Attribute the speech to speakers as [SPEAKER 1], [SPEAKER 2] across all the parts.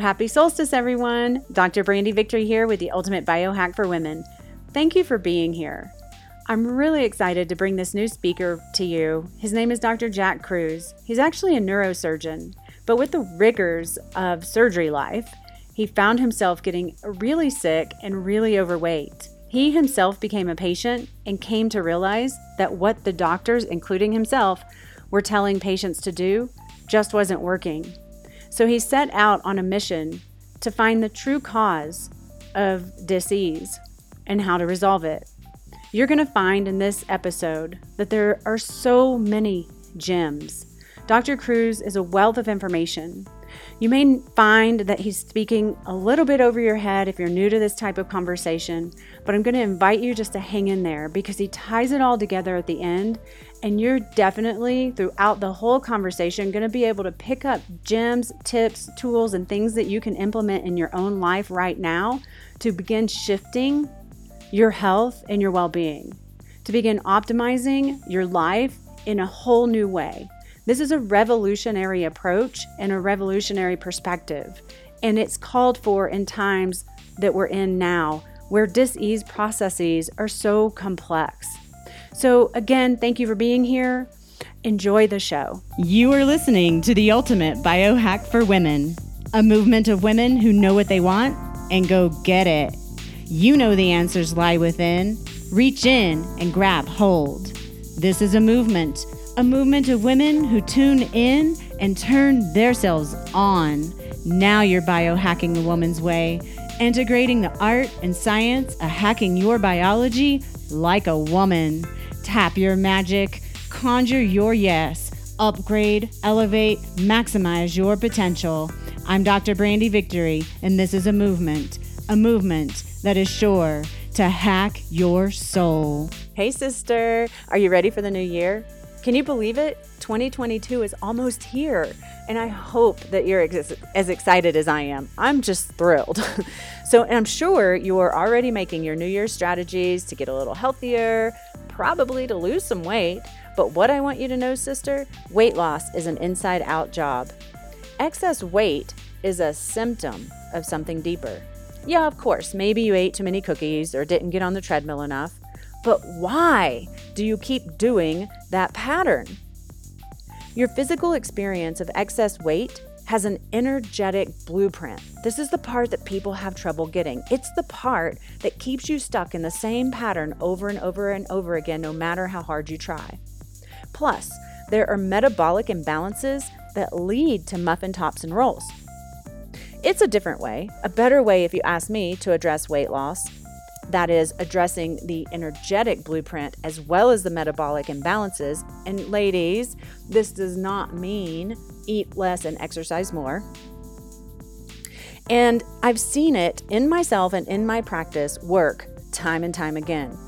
[SPEAKER 1] Happy solstice, everyone. Dr. Brandy Victory here with the Ultimate Biohack for Women. Thank you for being here. I'm really excited to bring this new speaker to you. His name is Dr. Jack Kruse. He's actually a neurosurgeon, but with the rigors of surgery life, he found himself getting really sick and really overweight. He himself became a patient and came to realize that what the doctors, including himself, were telling patients to do just wasn't working. So he set out on a mission to find the true cause of disease and how to resolve it. You're going to find in this episode that there are so many gems. Dr. Kruse is a wealth of information. You may find that he's speaking a little bit over your head if you're new to this type of conversation, but I'm going to invite you just to hang in there because he ties it all together at the end. And you're definitely, throughout the whole conversation, going to be able to pick up gems, tips, tools, and things that you can implement in your own life right now to begin shifting your health and your well being, to begin optimizing your life in a whole new way. This is a revolutionary approach and a revolutionary perspective, and it's called for in times that we're in now where disease processes are so complex. So, again, thank you for being here. Enjoy the show.
[SPEAKER 2] You are listening to the Ultimate Biohack for Women, a movement of women who know what they want and go get it. You know the answers lie within. Reach in and grab hold. This is a movement a movement of women who tune in and turn themselves on. Now you're biohacking the woman's way, integrating the art and science of hacking your biology like a woman. Tap your magic, conjure your yes, upgrade, elevate, maximize your potential. I'm Dr. Brandy Victory, and this is a movement, a movement that is sure to hack your soul.
[SPEAKER 1] Hey, sister, are you ready for the new year? Can you believe it? 2022 is almost here, and I hope that you're ex- as excited as I am. I'm just thrilled. so, I'm sure you are already making your New Year's strategies to get a little healthier, probably to lose some weight. But what I want you to know, sister, weight loss is an inside out job. Excess weight is a symptom of something deeper. Yeah, of course, maybe you ate too many cookies or didn't get on the treadmill enough. But why do you keep doing that pattern? Your physical experience of excess weight has an energetic blueprint. This is the part that people have trouble getting. It's the part that keeps you stuck in the same pattern over and over and over again, no matter how hard you try. Plus, there are metabolic imbalances that lead to muffin tops and rolls. It's a different way, a better way, if you ask me, to address weight loss that is addressing the energetic blueprint as well as the metabolic imbalances. And ladies, this does not mean eat less and exercise more. And I've seen it in myself and in my practice work time and time again.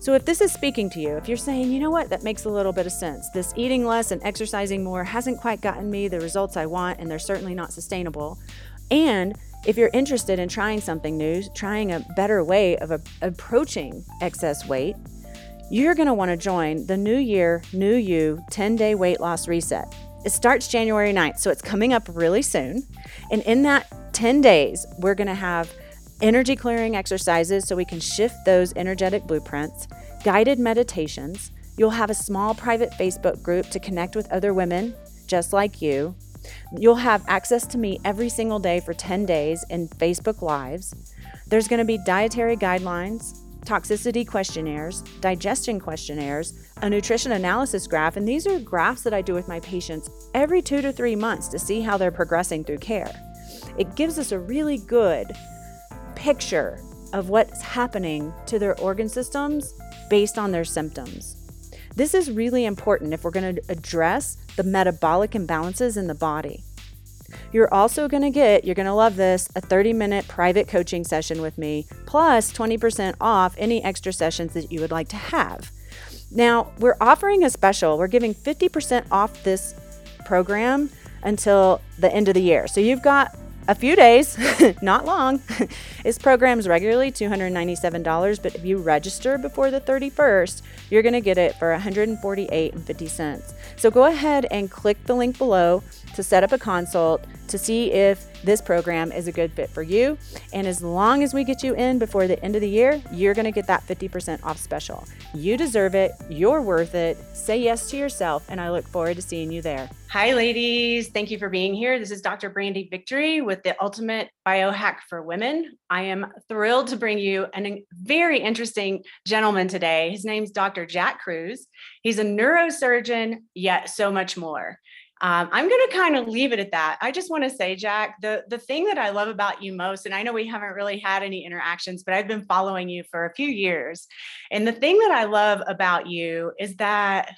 [SPEAKER 1] So, if this is speaking to you, if you're saying, you know what, that makes a little bit of sense, this eating less and exercising more hasn't quite gotten me the results I want, and they're certainly not sustainable, and if you're interested in trying something new, trying a better way of a- approaching excess weight, you're going to want to join the New Year, New You 10 day weight loss reset. It starts January 9th, so it's coming up really soon. And in that 10 days, we're going to have energy clearing exercises so we can shift those energetic blueprints, guided meditations. You'll have a small private Facebook group to connect with other women just like you You'll have access to me every single day for 10 days in Facebook Lives. There's going to be dietary guidelines, toxicity questionnaires, digestion questionnaires, a nutrition analysis graph, and these are graphs that I do with my patients every two to three months to see how they're progressing through care. It gives us a really good picture of what's happening to their organ systems based on their symptoms. This is really important if we're going to address the metabolic imbalances in the body. You're also going to get, you're going to love this, a 30 minute private coaching session with me, plus 20% off any extra sessions that you would like to have. Now, we're offering a special. We're giving 50% off this program until the end of the year. So you've got a few days, not long. this program is regularly $297, but if you register before the 31st, you're going to get it for $148.50. So go ahead and click the link below to set up a consult to see if this program is a good fit for you. And as long as we get you in before the end of the year, you're going to get that 50% off special. You deserve it. You're worth it. Say yes to yourself, and I look forward to seeing you there. Hi, ladies. Thank you for being here. This is Dr. Brandy Victory with the Ultimate Biohack for Women. I am thrilled to bring you a very interesting gentleman today. His name's Dr. Jack Kruse. He's a neurosurgeon, yet so much more. Um, I'm going to kind of leave it at that. I just want to say, Jack, the the thing that I love about you most, and I know we haven't really had any interactions, but I've been following you for a few years, and the thing that I love about you is that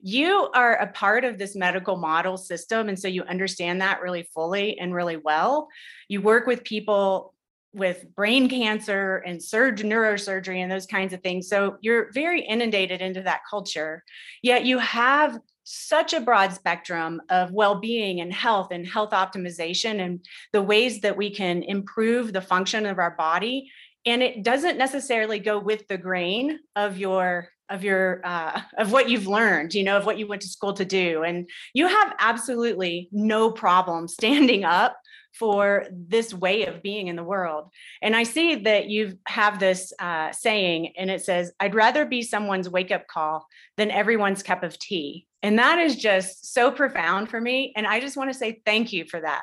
[SPEAKER 1] you are a part of this medical model system, and so you understand that really fully and really well. You work with people with brain cancer and surgery, neurosurgery and those kinds of things. So you're very inundated into that culture. Yet you have such a broad spectrum of well-being and health and health optimization and the ways that we can improve the function of our body. And it doesn't necessarily go with the grain of your of your uh, of what you've learned you know of what you went to school to do. And you have absolutely no problem standing up for this way of being in the world. And I see that you have this uh, saying, and it says, I'd rather be someone's wake up call than everyone's cup of tea. And that is just so profound for me. And I just want to say thank you for that.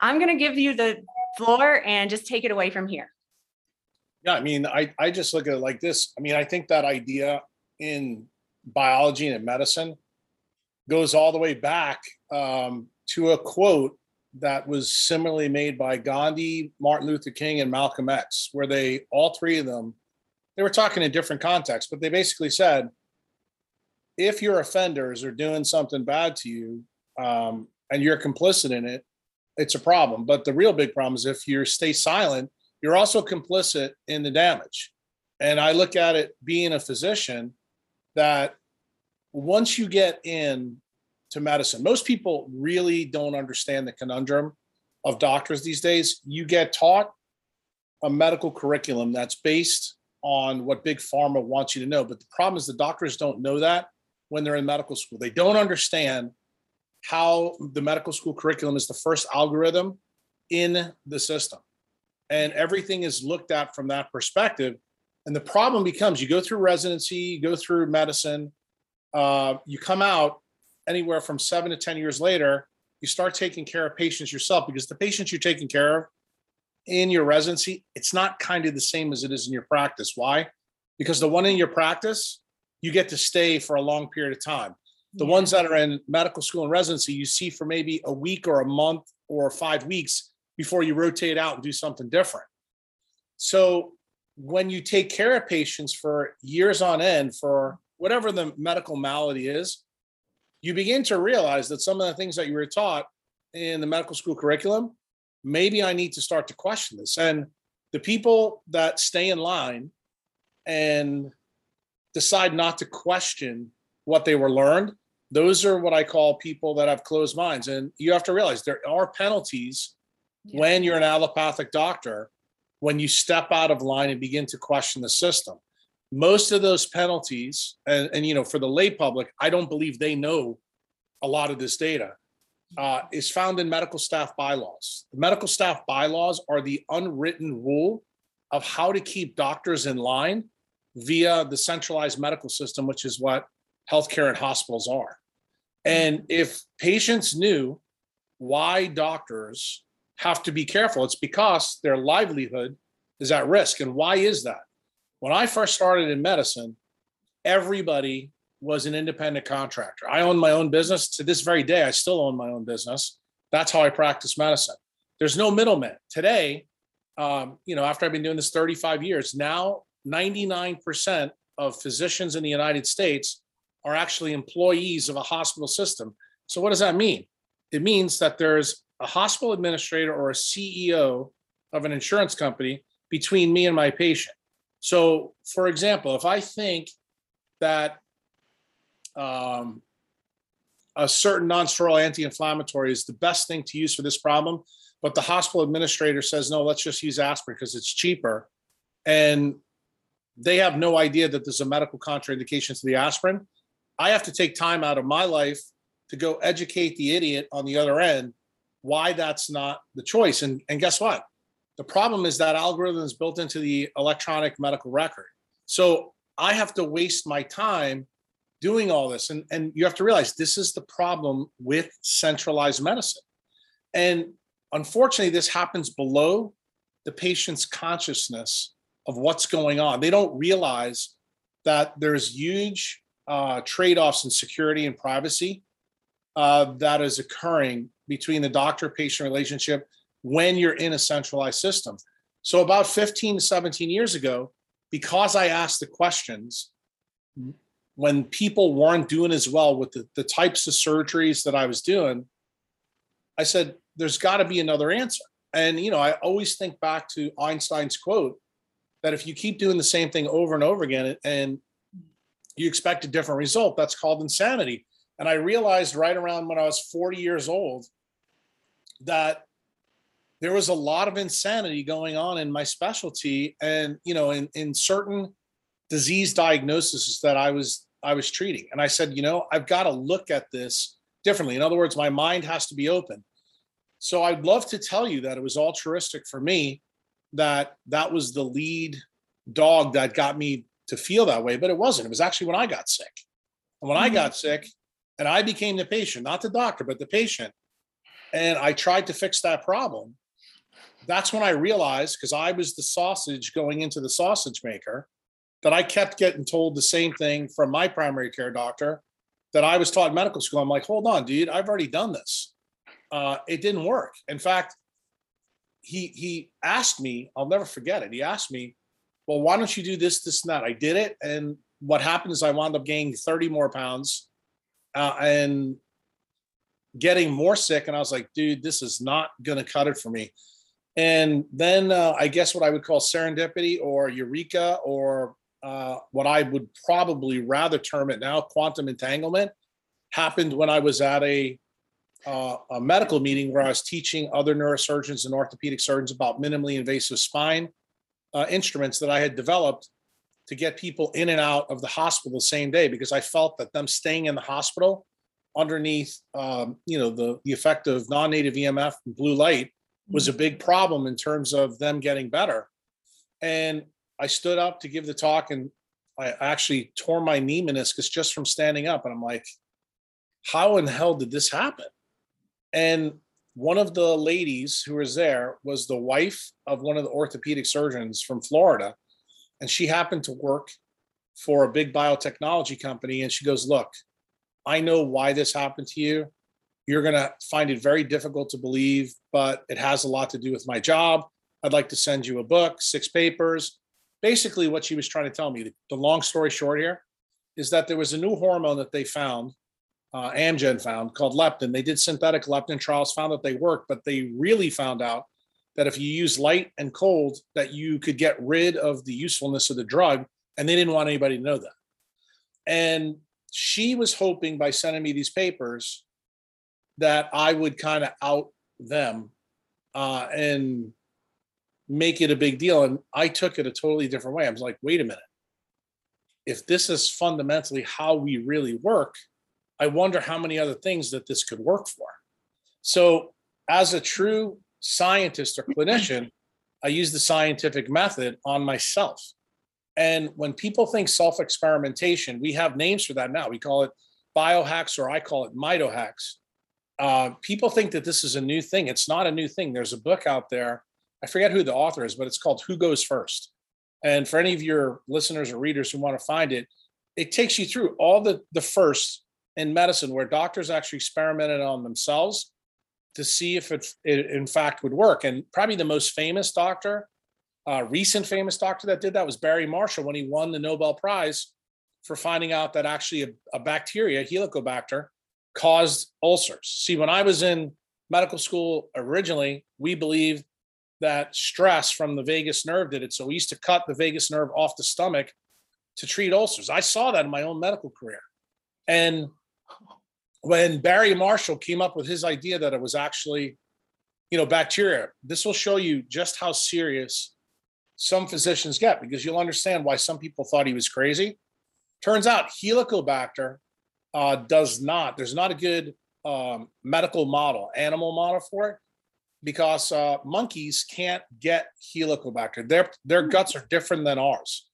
[SPEAKER 1] I'm going to give you the floor and just take it away from here.
[SPEAKER 3] Yeah, I mean, I, I just look at it like this. I mean, I think that idea in biology and in medicine goes all the way back um, to a quote that was similarly made by Gandhi, Martin Luther King, and Malcolm X, where they all three of them they were talking in different contexts, but they basically said, if your offenders are doing something bad to you um, and you're complicit in it, it's a problem. But the real big problem is if you stay silent, you're also complicit in the damage. And I look at it being a physician that once you get in to medicine. Most people really don't understand the conundrum of doctors these days. You get taught a medical curriculum that's based on what big pharma wants you to know. But the problem is the doctors don't know that when they're in medical school. They don't understand how the medical school curriculum is the first algorithm in the system. And everything is looked at from that perspective. And the problem becomes you go through residency, you go through medicine, uh, you come out, anywhere from seven to 10 years later, you start taking care of patients yourself because the patients you're taking care of in your residency, it's not kind of the same as it is in your practice. Why? Because the one in your practice, you get to stay for a long period of time. The yeah. ones that are in medical school and residency, you see for maybe a week or a month or five weeks before you rotate out and do something different. So when you take care of patients for years on end for whatever the medical malady is, you begin to realize that some of the things that you were taught in the medical school curriculum, maybe I need to start to question this. And the people that stay in line and decide not to question what they were learned, those are what I call people that have closed minds. And you have to realize there are penalties yeah. when you're an allopathic doctor when you step out of line and begin to question the system most of those penalties and, and you know for the lay public i don't believe they know a lot of this data uh, is found in medical staff bylaws. The medical staff bylaws are the unwritten rule of how to keep doctors in line via the centralized medical system which is what healthcare and hospitals are. And if patients knew why doctors have to be careful it's because their livelihood is at risk. And why is that when I first started in medicine, everybody was an independent contractor. I owned my own business. To this very day, I still own my own business. That's how I practice medicine. There's no middleman. Today, um, you know, after I've been doing this 35 years, now 99% of physicians in the United States are actually employees of a hospital system. So, what does that mean? It means that there's a hospital administrator or a CEO of an insurance company between me and my patient. So, for example, if I think that um, a certain non-steroidal anti-inflammatory is the best thing to use for this problem, but the hospital administrator says no, let's just use aspirin because it's cheaper, and they have no idea that there's a medical contraindication to the aspirin. I have to take time out of my life to go educate the idiot on the other end why that's not the choice. And, and guess what? The problem is that algorithm is built into the electronic medical record. So I have to waste my time doing all this. And, and you have to realize this is the problem with centralized medicine. And unfortunately, this happens below the patient's consciousness of what's going on. They don't realize that there's huge uh, trade offs in security and privacy uh, that is occurring between the doctor patient relationship when you're in a centralized system. So, about 15 to 17 years ago, because I asked the questions, when people weren't doing as well with the, the types of surgeries that I was doing, I said, there's got to be another answer. And, you know, I always think back to Einstein's quote that if you keep doing the same thing over and over again and you expect a different result, that's called insanity. And I realized right around when I was 40 years old that there was a lot of insanity going on in my specialty and you know in, in certain disease diagnoses that i was i was treating. And i said you know i've got to look at this differently. In other words my mind has to be open. So i'd love to tell you that it was altruistic for me that that was the lead dog that got me to feel that way but it wasn't. It was actually when i got sick. And when mm-hmm. i got sick and i became the patient not the doctor but the patient and i tried to fix that problem that's when I realized, because I was the sausage going into the sausage maker, that I kept getting told the same thing from my primary care doctor that I was taught in medical school. I'm like, hold on, dude, I've already done this. Uh, it didn't work. In fact, he he asked me, I'll never forget it. He asked me, well, why don't you do this, this, and that? I did it, and what happened is I wound up gaining 30 more pounds uh, and getting more sick. And I was like, dude, this is not going to cut it for me. And then uh, I guess what I would call serendipity or eureka or uh, what I would probably rather term it now quantum entanglement happened when I was at a, uh, a medical meeting where I was teaching other neurosurgeons and orthopedic surgeons about minimally invasive spine uh, instruments that I had developed to get people in and out of the hospital the same day because I felt that them staying in the hospital underneath um, you know the, the effect of non-native EMF and blue light was a big problem in terms of them getting better. And I stood up to give the talk and I actually tore my knee meniscus just from standing up. And I'm like, how in hell did this happen? And one of the ladies who was there was the wife of one of the orthopedic surgeons from Florida. And she happened to work for a big biotechnology company. And she goes, Look, I know why this happened to you. You're going to find it very difficult to believe, but it has a lot to do with my job. I'd like to send you a book, six papers. Basically, what she was trying to tell me, the, long story short here, is that there was a new hormone that they found, uh, Amgen found, called leptin. They did synthetic leptin trials, found that they worked, but they really found out that if you use light and cold, that you could get rid of the usefulness of the drug, and they didn't want anybody to know that. And she was hoping by sending me these papers that I would kind of out them uh, and make it a big deal. And I took it a totally different way. I was like, wait a minute. If this is fundamentally how we really work, I wonder how many other things that this could work for. So, as a true scientist or clinician, I use the scientific method on myself. And when people think self experimentation, we have names for that now. We call it biohacks, or I call it mitohacks uh, people think that this is a new thing. It's not a new thing. There's a book out there. I forget who the author is, but it's called Who Goes First. And for any of your listeners or readers who want to find it, it takes you through all the the first in medicine where doctors actually experimented on themselves to see if it, it in fact would work. And probably the most famous doctor, uh, recent famous doctor that did that was Barry Marshall when he won the Nobel Prize for finding out that actually a, a bacteria, Helicobacter, caused ulcers. See, when I was in medical school originally, we believed that stress from the vagus nerve did it. So we used to cut the vagus nerve off the stomach to treat ulcers. I saw that in my own medical career. And when Barry Marshall came up with his idea that it was actually, you know, bacteria, this will show you just how serious some physicians get because you'll understand why some people thought he was crazy. Turns out Helicobacter uh, does not. There's not a good um, medical model, animal model for it, because uh, monkeys can't get Helicobacter. Their their guts are different than ours.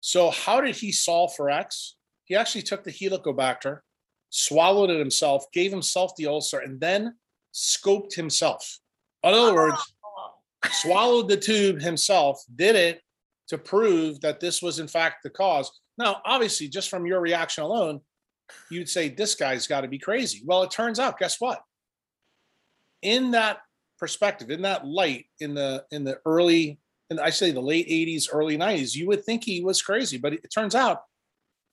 [SPEAKER 3] So how did he solve for X? He actually took the Helicobacter, swallowed it himself, gave himself the ulcer, and then scoped himself. In other words, swallowed the tube himself, did it to prove that this was in fact the cause. Now, obviously, just from your reaction alone, you'd say this guy's got to be crazy. Well, it turns out, guess what? In that perspective, in that light, in the in the early, and I say the late 80s, early 90s, you would think he was crazy, but it, turns out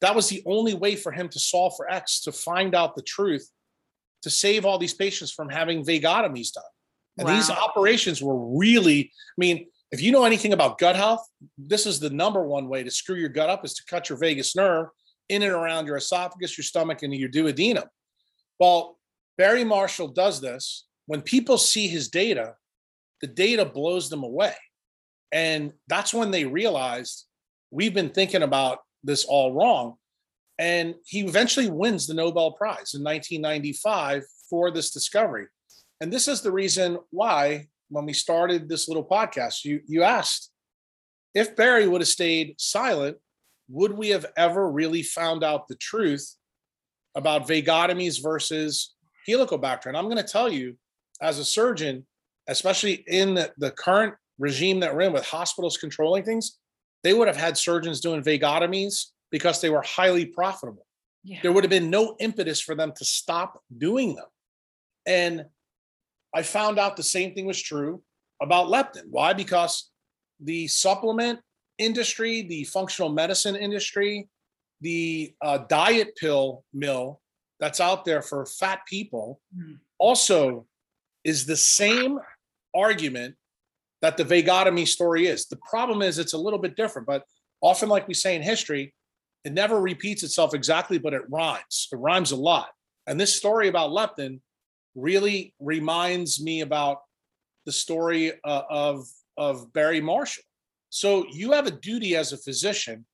[SPEAKER 3] that was the only way for him to solve for X to find out the truth, to save all these patients from having vagotomies done. And wow. these operations were really, I mean, if you know anything about gut health, this is the number one way to screw your gut up is to cut your vagus nerve in and around your esophagus, your stomach, and your duodenum. Well, Barry Marshall does this. When people see his data, the data blows them away. And that's when they realized we've been thinking about this all wrong. And he eventually wins the Nobel Prize in 1995 for this discovery. And this is the reason why when we started this little podcast, you you asked if Barry would have stayed silent, would we have ever really found out the truth about vagotomies versus helicobacter? And I'm going to tell you, as a surgeon, especially in the, the current regime that we're in with hospitals controlling things, they would have had surgeons doing vagotomies because they were highly profitable. Yeah. There would have been no impetus for them to stop doing them. And I found out the same thing was true about leptin. Why? Because the supplement industry, the functional medicine industry, the uh, diet pill mill that's out there for fat people mm. also is the same argument that the vagotomy story is. The problem is it's a little bit different, but often, like we say in history, it never repeats itself exactly, but it rhymes. It rhymes a lot. And this story about leptin really reminds me about the story uh, of of Barry Marshall. So you have a duty as a physician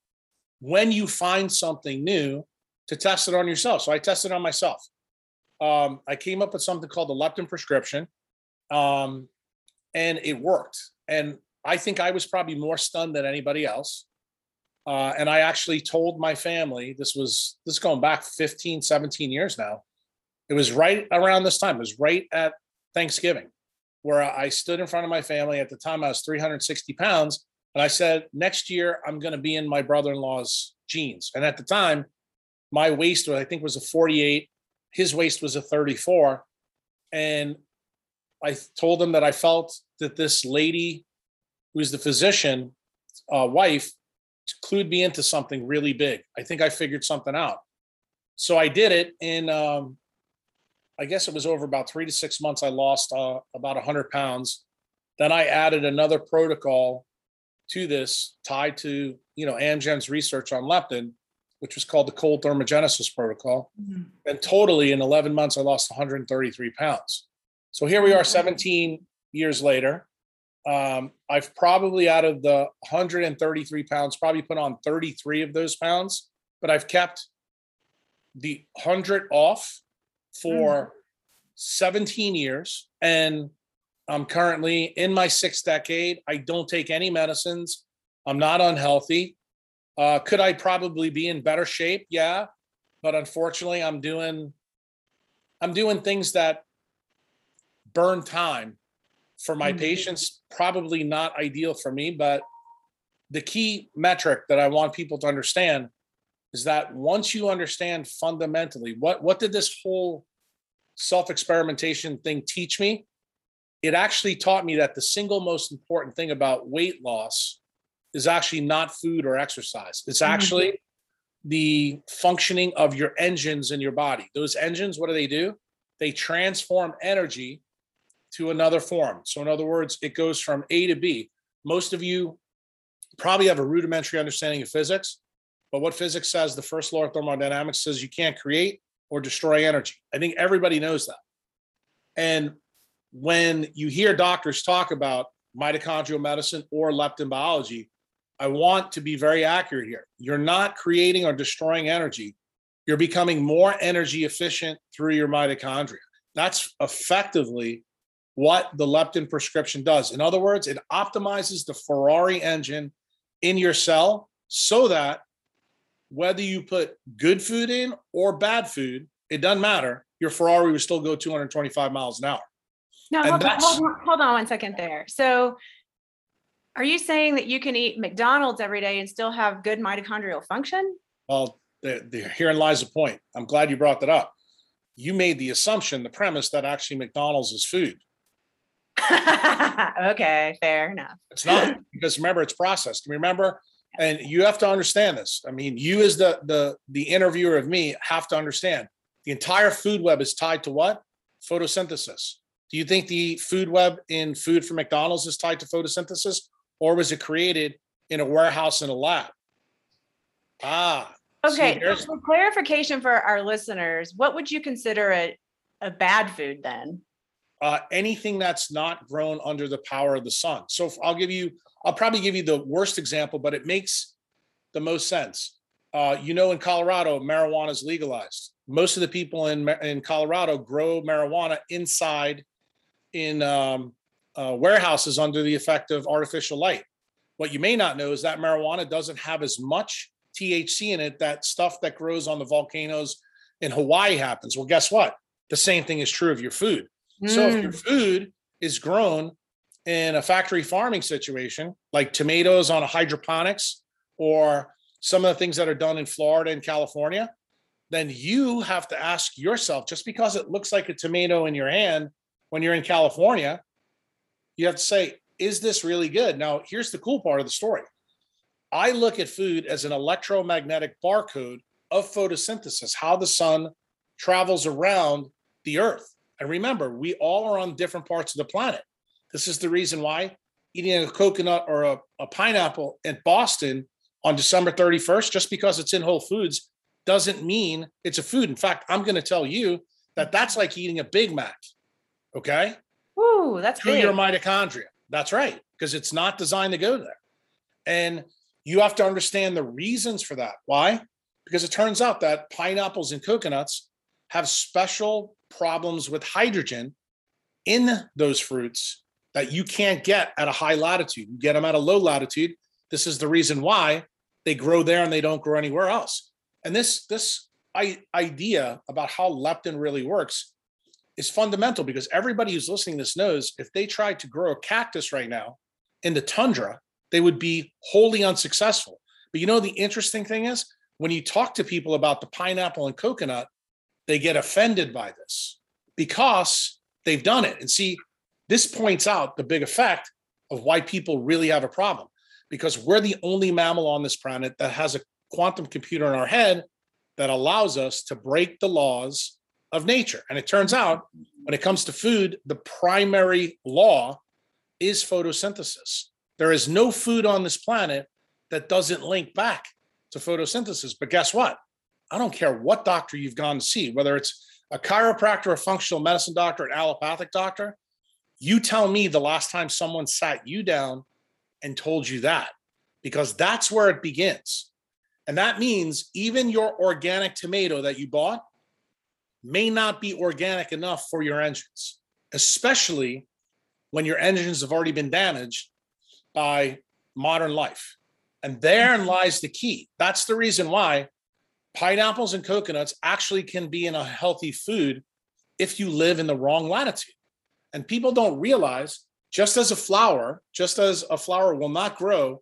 [SPEAKER 3] when you find something new to test it on yourself. So I tested on myself. Um, I came up with something called the leptin prescription, um, and it worked. And I think I was probably more stunned than anybody else. Uh, and I actually told my family this was this is going back 15, 17 years now. It was right around this time. It was right at Thanksgiving, where I stood in front of my family. At the time, I was 360 pounds. And I said, next year, I'm going to be in my brother in law's jeans. And at the time, my waist, was, I think, was a 48. His waist was a 34. And I told him that I felt that this lady, who's the physician uh, wife, clued me into something really big. I think I figured something out. So I did it. And um, I guess it was over about three to six months, I lost uh, about 100 pounds. Then I added another protocol to this tied to, you know, Amgen's research on leptin, which was called the cold thermogenesis protocol. Mm-hmm. And totally in 11 months, I lost 133 pounds. So here we are 17 years later. Um, I've probably out of the 133 pounds, probably put on 33 of those pounds, but I've kept the 100 off for mm. 17 years and I'm currently in my sixth decade. I don't take any medicines. I'm not unhealthy. Uh, could I probably be in better shape? Yeah, but unfortunately, I'm doing I'm doing things that burn time for my mm-hmm. patients. Probably not ideal for me, but the key metric that I want people to understand is that once you understand fundamentally what what did this whole self experimentation thing teach me, it actually taught me that the single most important thing about weight loss is actually not food or exercise. It's mm-hmm. actually mm-hmm. the functioning of your engines in your body. Those engines, what do they do? They transform energy to another form. So, in other words, it goes from A to B. Most of you probably have a rudimentary understanding of physics, but what physics says, the first law of thermodynamics says you can't create or destroy energy. I think everybody knows that. And when you hear doctors talk about mitochondrial medicine or leptin biology, I want to be very accurate here. You're not creating or destroying energy. you're becoming more energy efficient through your mitochondria. That's effectively what the leptin prescription does. In other words, it optimizes the Ferrari engine in your cell so that whether you put good food in or bad food, it doesn't matter. Your Ferrari will still go 225 miles an hour.
[SPEAKER 1] No, hold on, hold on, hold on one second there. So are you saying that you can eat McDonald's every day and still have good mitochondrial function?
[SPEAKER 3] Well, the, the, herein lies the point. I'm glad you brought that up. You made the assumption, the premise that actually McDonald's is food.
[SPEAKER 1] okay, fair enough.
[SPEAKER 3] It's not because remember it's processed. Remember, and you have to understand this. I mean, you as the the the interviewer of me have to understand the entire food web is tied to what? Photosynthesis. Do you think the food web in food for McDonald's is tied to photosynthesis, or was it created in a warehouse in a lab? Ah,
[SPEAKER 1] Okay,
[SPEAKER 3] there's-
[SPEAKER 1] for clarification for our listeners, what would you consider a, a bad food then?
[SPEAKER 3] uh, anything that's not grown under the power of the sun. So I'll give you, I'll probably give you the worst example, but it makes the most sense. Uh, you know, in Colorado, marijuana is legalized. Most of the people in in Colorado grow marijuana inside in um, uh, warehouses under the effect of artificial light. What you may not know is that marijuana doesn't have as much THC in it that stuff that grows on the volcanoes in Hawaii happens. Well, guess what? The same thing is true of your food. So if your food is grown in a factory farming situation, like tomatoes on a hydroponics or some of the things that are done in Florida and California, then you have to ask yourself just because it looks like a tomato in your hand when you're in California, you have to say, is this really good? Now, here's the cool part of the story. I look at food as an electromagnetic barcode of photosynthesis, how the sun travels around the earth. And remember, we all are on different parts of the planet. This is the reason why eating a coconut or a, a pineapple in Boston on December 31st, just because it's in Whole Foods, doesn't mean it's a food. In fact, I'm going to tell you that that's like eating a Big Mac. Okay.
[SPEAKER 1] Ooh, that's
[SPEAKER 3] Through
[SPEAKER 1] big.
[SPEAKER 3] your mitochondria. That's right. Because it's not designed to go there. And you have to understand the reasons for that. Why? Because it turns out that pineapples and coconuts have special problems with hydrogen in those fruits that you can't get at a high latitude. You get them at a low latitude. This is the reason why they grow there and they don't grow anywhere else. And this this idea about how leptin really works is fundamental because everybody who's listening to this knows if they tried to grow a cactus right now in the tundra, they would be wholly unsuccessful. But you know, the interesting thing is when you talk to people about the pineapple and coconut, they get offended by this because they've done it. And see, this points out the big effect of why people really have a problem because we're the only mammal on this planet that has a quantum computer in our head that allows us to break the laws of nature. And it turns out when it comes to food, the primary law is photosynthesis. There is no food on this planet that doesn't link back to photosynthesis. But guess what? I don't care what doctor you've gone to see, whether it's a chiropractor, a functional medicine doctor, an allopathic doctor. You tell me the last time someone sat you down and told you that, because that's where it begins. And that means even your organic tomato that you bought may not be organic enough for your engines, especially when your engines have already been damaged by modern life. And therein lies the key. That's the reason why pineapples and coconuts actually can be in a healthy food if you live in the wrong latitude. And people don't realize just as a flower, just as a flower will not grow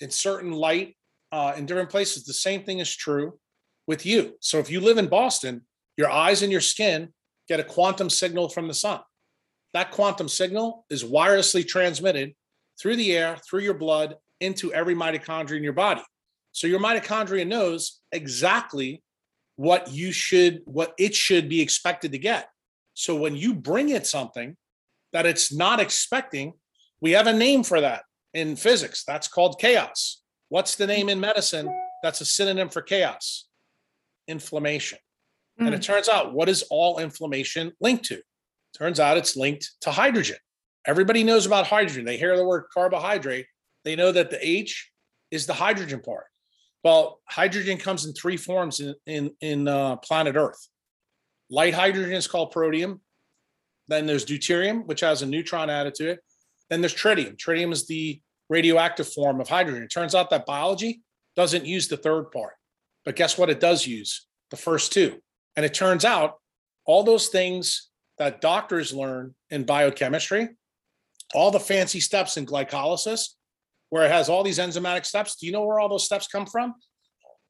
[SPEAKER 3] in certain light uh, in different places, the same thing is true with you. So if you live in Boston, your eyes and your skin get a quantum signal from the sun. That quantum signal is wirelessly transmitted through the air, through your blood, into every mitochondria in your body. So your mitochondria knows exactly what you should, what it should be expected to get. So when you bring it something that it's not expecting, we have a name for that in physics. That's called chaos. What's the name in medicine that's a synonym for chaos? Inflammation. And it turns out, what is all inflammation linked to? Turns out it's linked to hydrogen. Everybody knows about hydrogen. They hear the word carbohydrate, they know that the H is the hydrogen part. Well, hydrogen comes in three forms in in, in uh, planet Earth. Light hydrogen is called protium. Then there's deuterium, which has a neutron added to it. Then there's tritium. Tritium is the radioactive form of hydrogen. It turns out that biology doesn't use the third part, but guess what? It does use the first two. And it turns out all those things that doctors learn in biochemistry, all the fancy steps in glycolysis, where it has all these enzymatic steps. Do you know where all those steps come from?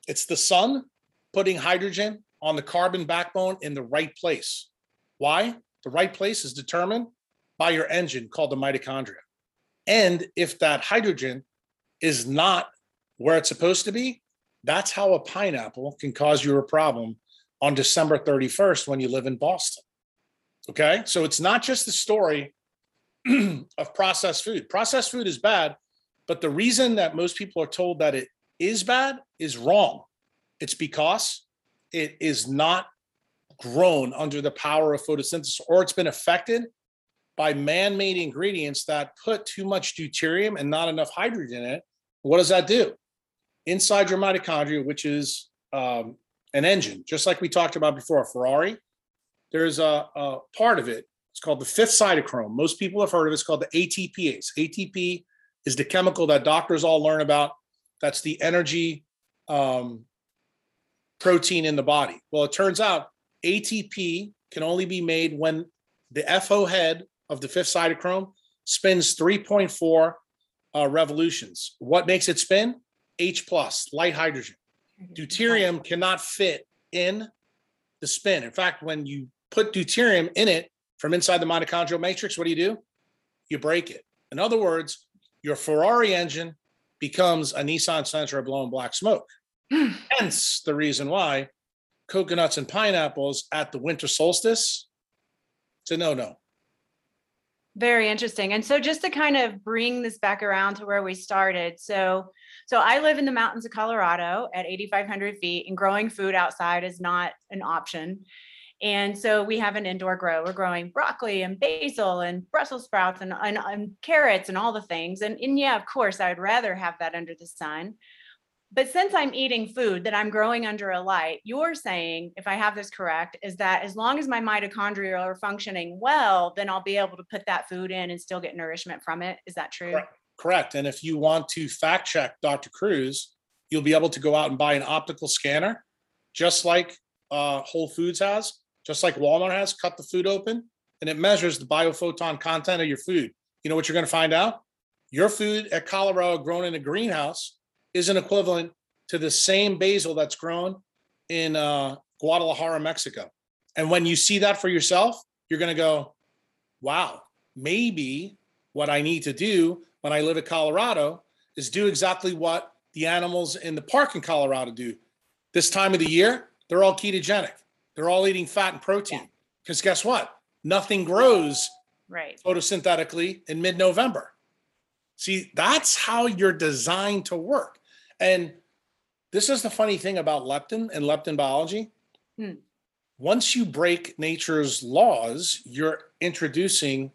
[SPEAKER 3] It's the sun putting hydrogen on the carbon backbone in the right place. Why? The right place is determined by your engine called the mitochondria. And if that hydrogen is not where it's supposed to be, that's how a pineapple can cause you a problem on December 31st when you live in Boston. Okay. So it's not just the story of processed food. Processed food is bad, but the reason that most people are told that it is bad is wrong. It's because it is not grown under the power of photosynthesis or it's been affected by man-made ingredients that put too much deuterium and not enough hydrogen in it what does that do inside your mitochondria which is um, an engine just like we talked about before a ferrari there's a, a, part of it it's called the fifth cytochrome most people have heard of it it's called the atpase atp is the chemical that doctors all learn about that's the energy um, protein in the body well it turns out ATP can only be made when the FO head of the fifth cytochrome spins 3.4 uh, revolutions. What makes it spin? H plus, light hydrogen. Deuterium cannot fit in the spin. In fact, when you put deuterium in it from inside the mitochondrial matrix, what do you do? You break it. In other words, your Ferrari engine becomes a Nissan Sentra blowing black smoke. Hence the reason why coconuts and pineapples at the winter solstice, it's a no no.
[SPEAKER 1] Very interesting. And so just to kind of bring this back around to where we started. So so I live in the mountains of Colorado at 8500 feet and growing food outside is not an option. And so we have an indoor grow. We're growing broccoli and basil and Brussels sprouts and, and, and carrots and all the things. And, and yeah, of course, I would rather have that under the sun. But since I'm eating food that I'm growing under a light, you're saying, if I have this correct, is that as long as my mitochondria are functioning well, then I'll be able to put that food in and still get nourishment from it. Is that true?
[SPEAKER 3] Correct. And if you want to fact check Dr. Kruse, you'll be able to go out and buy an optical scanner, just like uh, Whole Foods has, just like Walmart has, cut the food open, and it measures the biophoton content of your food. You know what you're going to find out? Your food at Colorado grown in a greenhouse is an equivalent to the same basil that's grown in uh, Guadalajara, Mexico. And when you see that for yourself, you're going to go, wow, maybe what I need to do when I live in Colorado is do exactly what the animals in the park in Colorado do. This time of the year, they're all ketogenic. They're all eating fat and protein. Because yeah. guess what? Nothing grows
[SPEAKER 1] right.
[SPEAKER 3] photosynthetically in mid November. See, that's how you're designed to work. And this is the funny thing about leptin and leptin biology. Hmm. Once you break nature's laws, you're introducing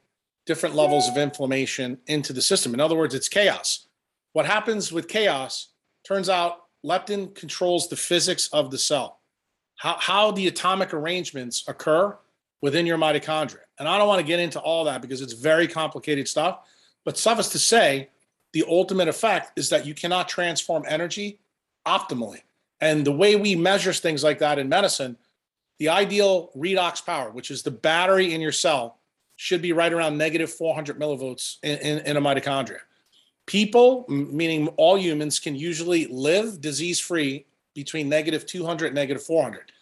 [SPEAKER 3] different levels of inflammation into the system. In other words, it's chaos. What happens with chaos turns out leptin controls the physics of the cell, how, how the atomic arrangements occur within your mitochondria. And I don't want to get into all that because it's very complicated stuff. But suffice to say, the ultimate effect is that you cannot transform energy optimally. And the way we measure things like that in medicine, the ideal redox power, which is the battery in your cell, should be right around negative 400 millivolts in, in, in a mitochondria. People, meaning all humans, can usually live disease free between negative 200 and negative 400.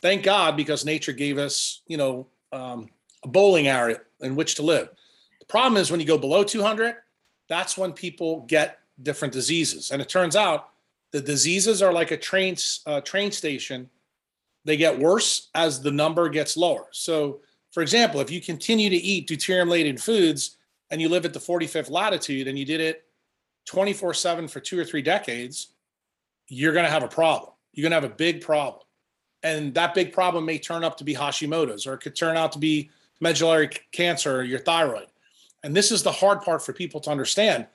[SPEAKER 3] Thank God, because nature gave us, you know, um, a bowling area in which to live. The problem is when you go below 200, that's when people get different diseases. And it turns out the diseases are like a train uh, train station. They get worse as the number gets lower. So, for example, if you continue to eat deuterium laden foods and you live at the 45th latitude and you did it 24 7 for two or three decades, you're going to have a problem. You're going to have a big problem. And that big problem may turn up to be Hashimoto's or it could turn out to be medullary cancer or your thyroid. And this is the hard part for people to understand.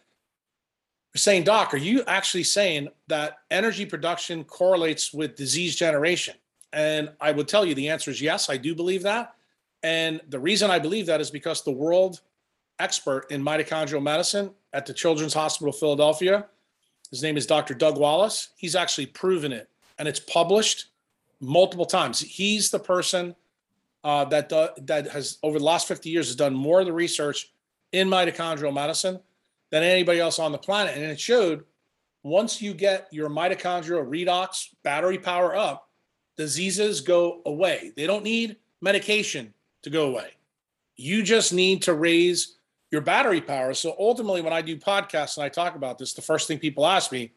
[SPEAKER 3] We're saying, Doc, are you actually saying that energy production correlates with disease generation? And I would tell you the answer is yes, I do believe that. And the reason I believe that is because the world expert in mitochondrial medicine at the Children's Hospital Philadelphia, his name is Dr. Doug Wallace, he's actually proven it and it's published multiple times. He's the person uh, that do, that has over the last 50 years has done more of the research in mitochondrial medicine than anybody else on the planet. And it showed once you get your mitochondrial redox battery power up, diseases go away. They don't need medication to go away. You just need to raise your battery power. So ultimately, when I do podcasts and I talk about this, the first thing people ask me,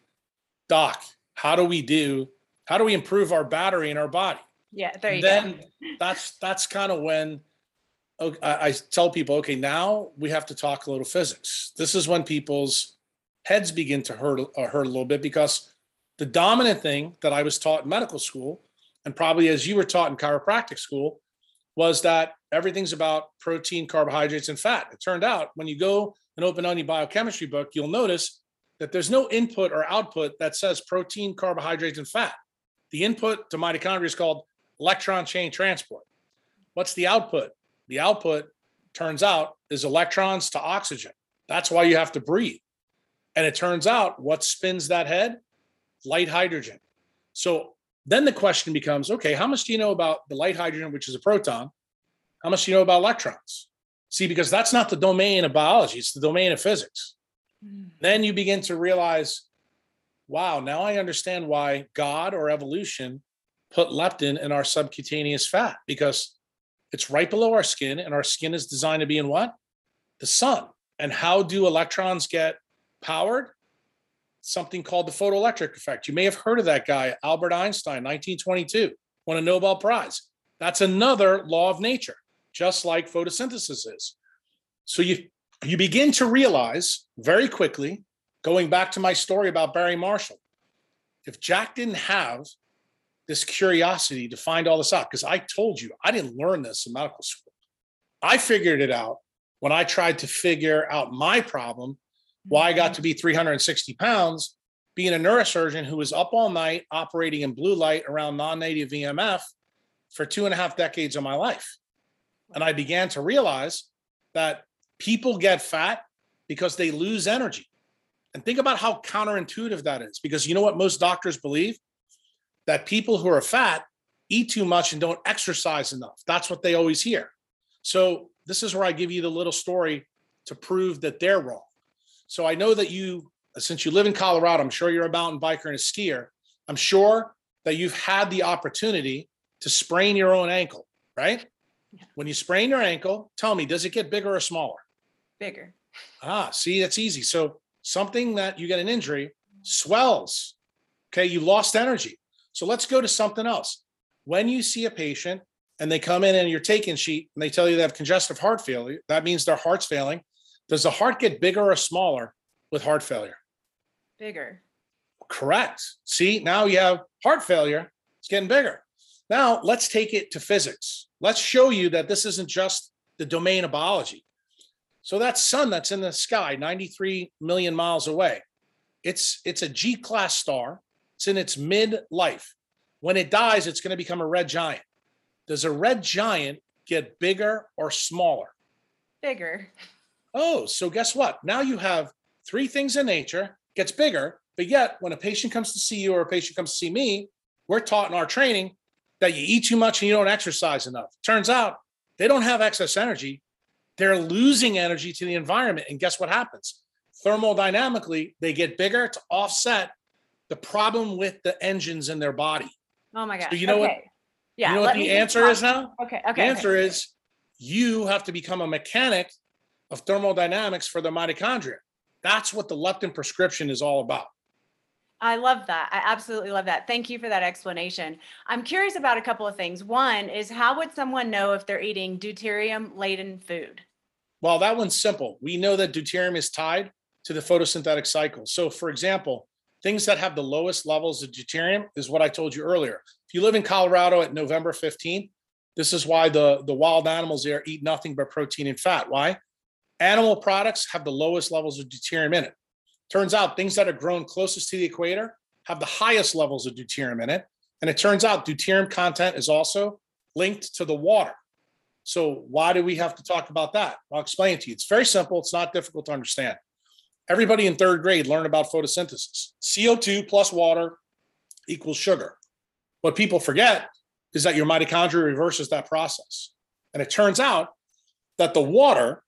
[SPEAKER 3] Doc, how do we do? How do we improve our battery in our body?
[SPEAKER 1] Yeah, there you go.
[SPEAKER 3] then
[SPEAKER 1] go.
[SPEAKER 3] that's that's kind of when I, tell people, okay, now we have to talk a little physics. This is when people's heads begin to hurt uh, hurt a little bit because the dominant thing that I was taught in medical school, and probably as you were taught in chiropractic school, was that everything's about protein, carbohydrates, and fat. It turned out when you go and open any biochemistry book, you'll notice that there's no input or output that says protein, carbohydrates, and fat. The input to mitochondria is called electron chain transport. What's the output? The output turns out is electrons to oxygen. That's why you have to breathe. And it turns out what spins that head? Light hydrogen. So then the question becomes okay, how much do you know about the light hydrogen, which is a proton? How much do you know about electrons? See, because that's not the domain of biology, it's the domain of physics. Hmm. Then you begin to realize, wow, now I understand why God or evolution put leptin in our subcutaneous fat because it's right below our skin and our skin is designed to be in what? The sun. And how do electrons get powered? Something called the photoelectric effect. You may have heard of that guy, Albert Einstein, 1922, won a Nobel Prize. That's another law of nature, just like photosynthesis is. So you you begin to realize very quickly, going back to my story about Barry Marshall, if Jack didn't have this curiosity to find all this out, because I told you I didn't learn this in medical school. I figured it out when I tried to figure out my problem, why I got mm-hmm. to be 360 pounds, being a neurosurgeon who was up all night operating in blue light around non native EMF for two and a half decades of my life. And I began to realize that people get fat because they lose energy. And think about how counterintuitive that is because you know what most doctors believe? That people who are fat eat too much and don't exercise enough. That's what they always hear. So, this is where I give you the little story to prove that they're wrong. So, I know that you, since you live in Colorado, I'm sure you're a mountain biker and a skier. I'm sure that you've had the opportunity to sprain your own ankle, right? When you sprain your ankle, tell me, does it get bigger or smaller?
[SPEAKER 1] Bigger.
[SPEAKER 3] Ah, see, that's easy. So something that you get an injury swells. Okay, you lost energy. So let's go to something else. When you see a patient and they come in and you're taking sheet and they tell you they have congestive heart failure, that means their heart's failing. Does the heart get bigger or smaller with heart failure?
[SPEAKER 1] Bigger.
[SPEAKER 3] Correct. See, now you have heart failure, it's getting bigger. Now let's take it to physics. Let's show you that this isn't just the domain of biology. So that sun that's in the sky, 93 million miles away, it's it's a G-class star. It's in its mid-life. When it dies, it's going to become a red giant. Does a red giant get bigger or smaller?
[SPEAKER 1] Bigger.
[SPEAKER 3] Oh, so guess what? Now you have three things in nature gets bigger, but yet when a patient comes to see you or a patient comes to see me, we're taught in our training that you eat too much and you don't exercise enough. Turns out they don't have excess energy. They're losing energy to the environment. And guess what happens? Thermodynamically, they get bigger to offset the problem with the engines in their body.
[SPEAKER 1] Oh my gosh.
[SPEAKER 3] So you know what-
[SPEAKER 1] okay. Yeah.
[SPEAKER 3] you know what the answer is now?
[SPEAKER 1] Okay. Okay.
[SPEAKER 3] The answer
[SPEAKER 1] okay.
[SPEAKER 3] is you have to become a mechanic of thermodynamics for the mitochondria. That's what the leptin prescription is all about.
[SPEAKER 1] I love that. I absolutely love that. Thank you for that explanation. I'm curious about a couple of things. One is how would someone know if they're eating deuterium laden food?
[SPEAKER 3] Well, that one's simple. We know that deuterium is tied to the photosynthetic cycle. So, for example, things that have the lowest levels of deuterium is what I told you earlier. If you live in Colorado at November 15th, this is why the, the wild animals there eat nothing but protein and fat. Why? Animal products have the lowest levels of deuterium in it. Turns out things that are grown closest to the equator have the highest levels of deuterium in it. And it turns out deuterium content is also linked to the water. So why do we have to talk about that? I'll explain it to you. It's very simple. It's not difficult to understand. Everybody in third grade learned about photosynthesis. CO2 plus water equals sugar. What people forget is that your mitochondria reverses that process. And it turns out that the water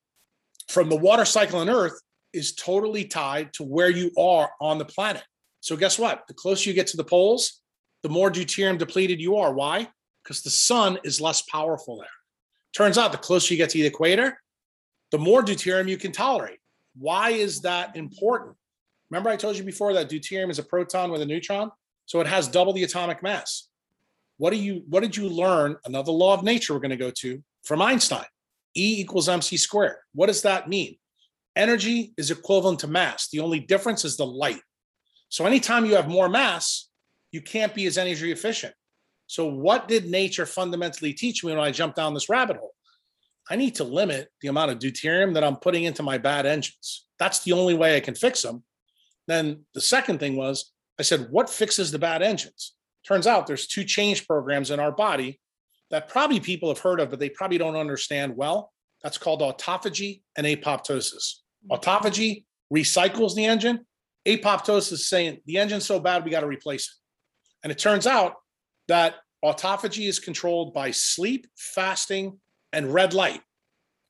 [SPEAKER 3] from the water cycle on Earth is totally tied to where you are on the planet. So guess what? The closer you get to the poles, the more deuterium depleted you are. Why? Because the sun is less powerful there. Turns out the closer you get to the equator, the more deuterium you can tolerate. Why is that important? Remember, I told you before that deuterium is a proton with a neutron, so it has double the atomic mass. What do you what did you learn? Another law of nature we're going to go to from Einstein. E equals mc squared. What does that mean? Energy is equivalent to mass. The only difference is the light. So anytime you have more mass, you can't be as energy efficient. So, what did nature fundamentally teach me when I jumped down this rabbit hole? I need to limit the amount of deuterium that I'm putting into my bad engines. That's the only way I can fix them. Then the second thing was I said, what fixes the bad engines? Turns out there's two change programs in our body that probably people have heard of, but they probably don't understand well. That's called autophagy and apoptosis. Mm-hmm. Autophagy recycles the engine. Apoptosis is saying the engine's so bad, we got to replace it. And it turns out that autophagy is controlled by sleep, fasting, and red light.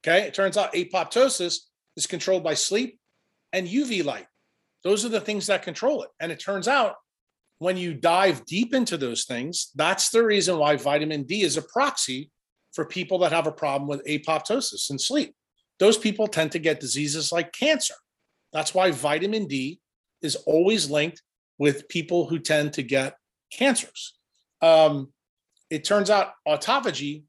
[SPEAKER 3] Okay. It turns out apoptosis is controlled by sleep and UV light. Those are the things that control it. And it turns out when you dive deep into those things, that's the reason why vitamin D is a proxy for people that have a problem with apoptosis and sleep. Those people tend to get diseases like cancer. That's why vitamin D is always linked with people who tend to get cancers. Um, it turns out autophagy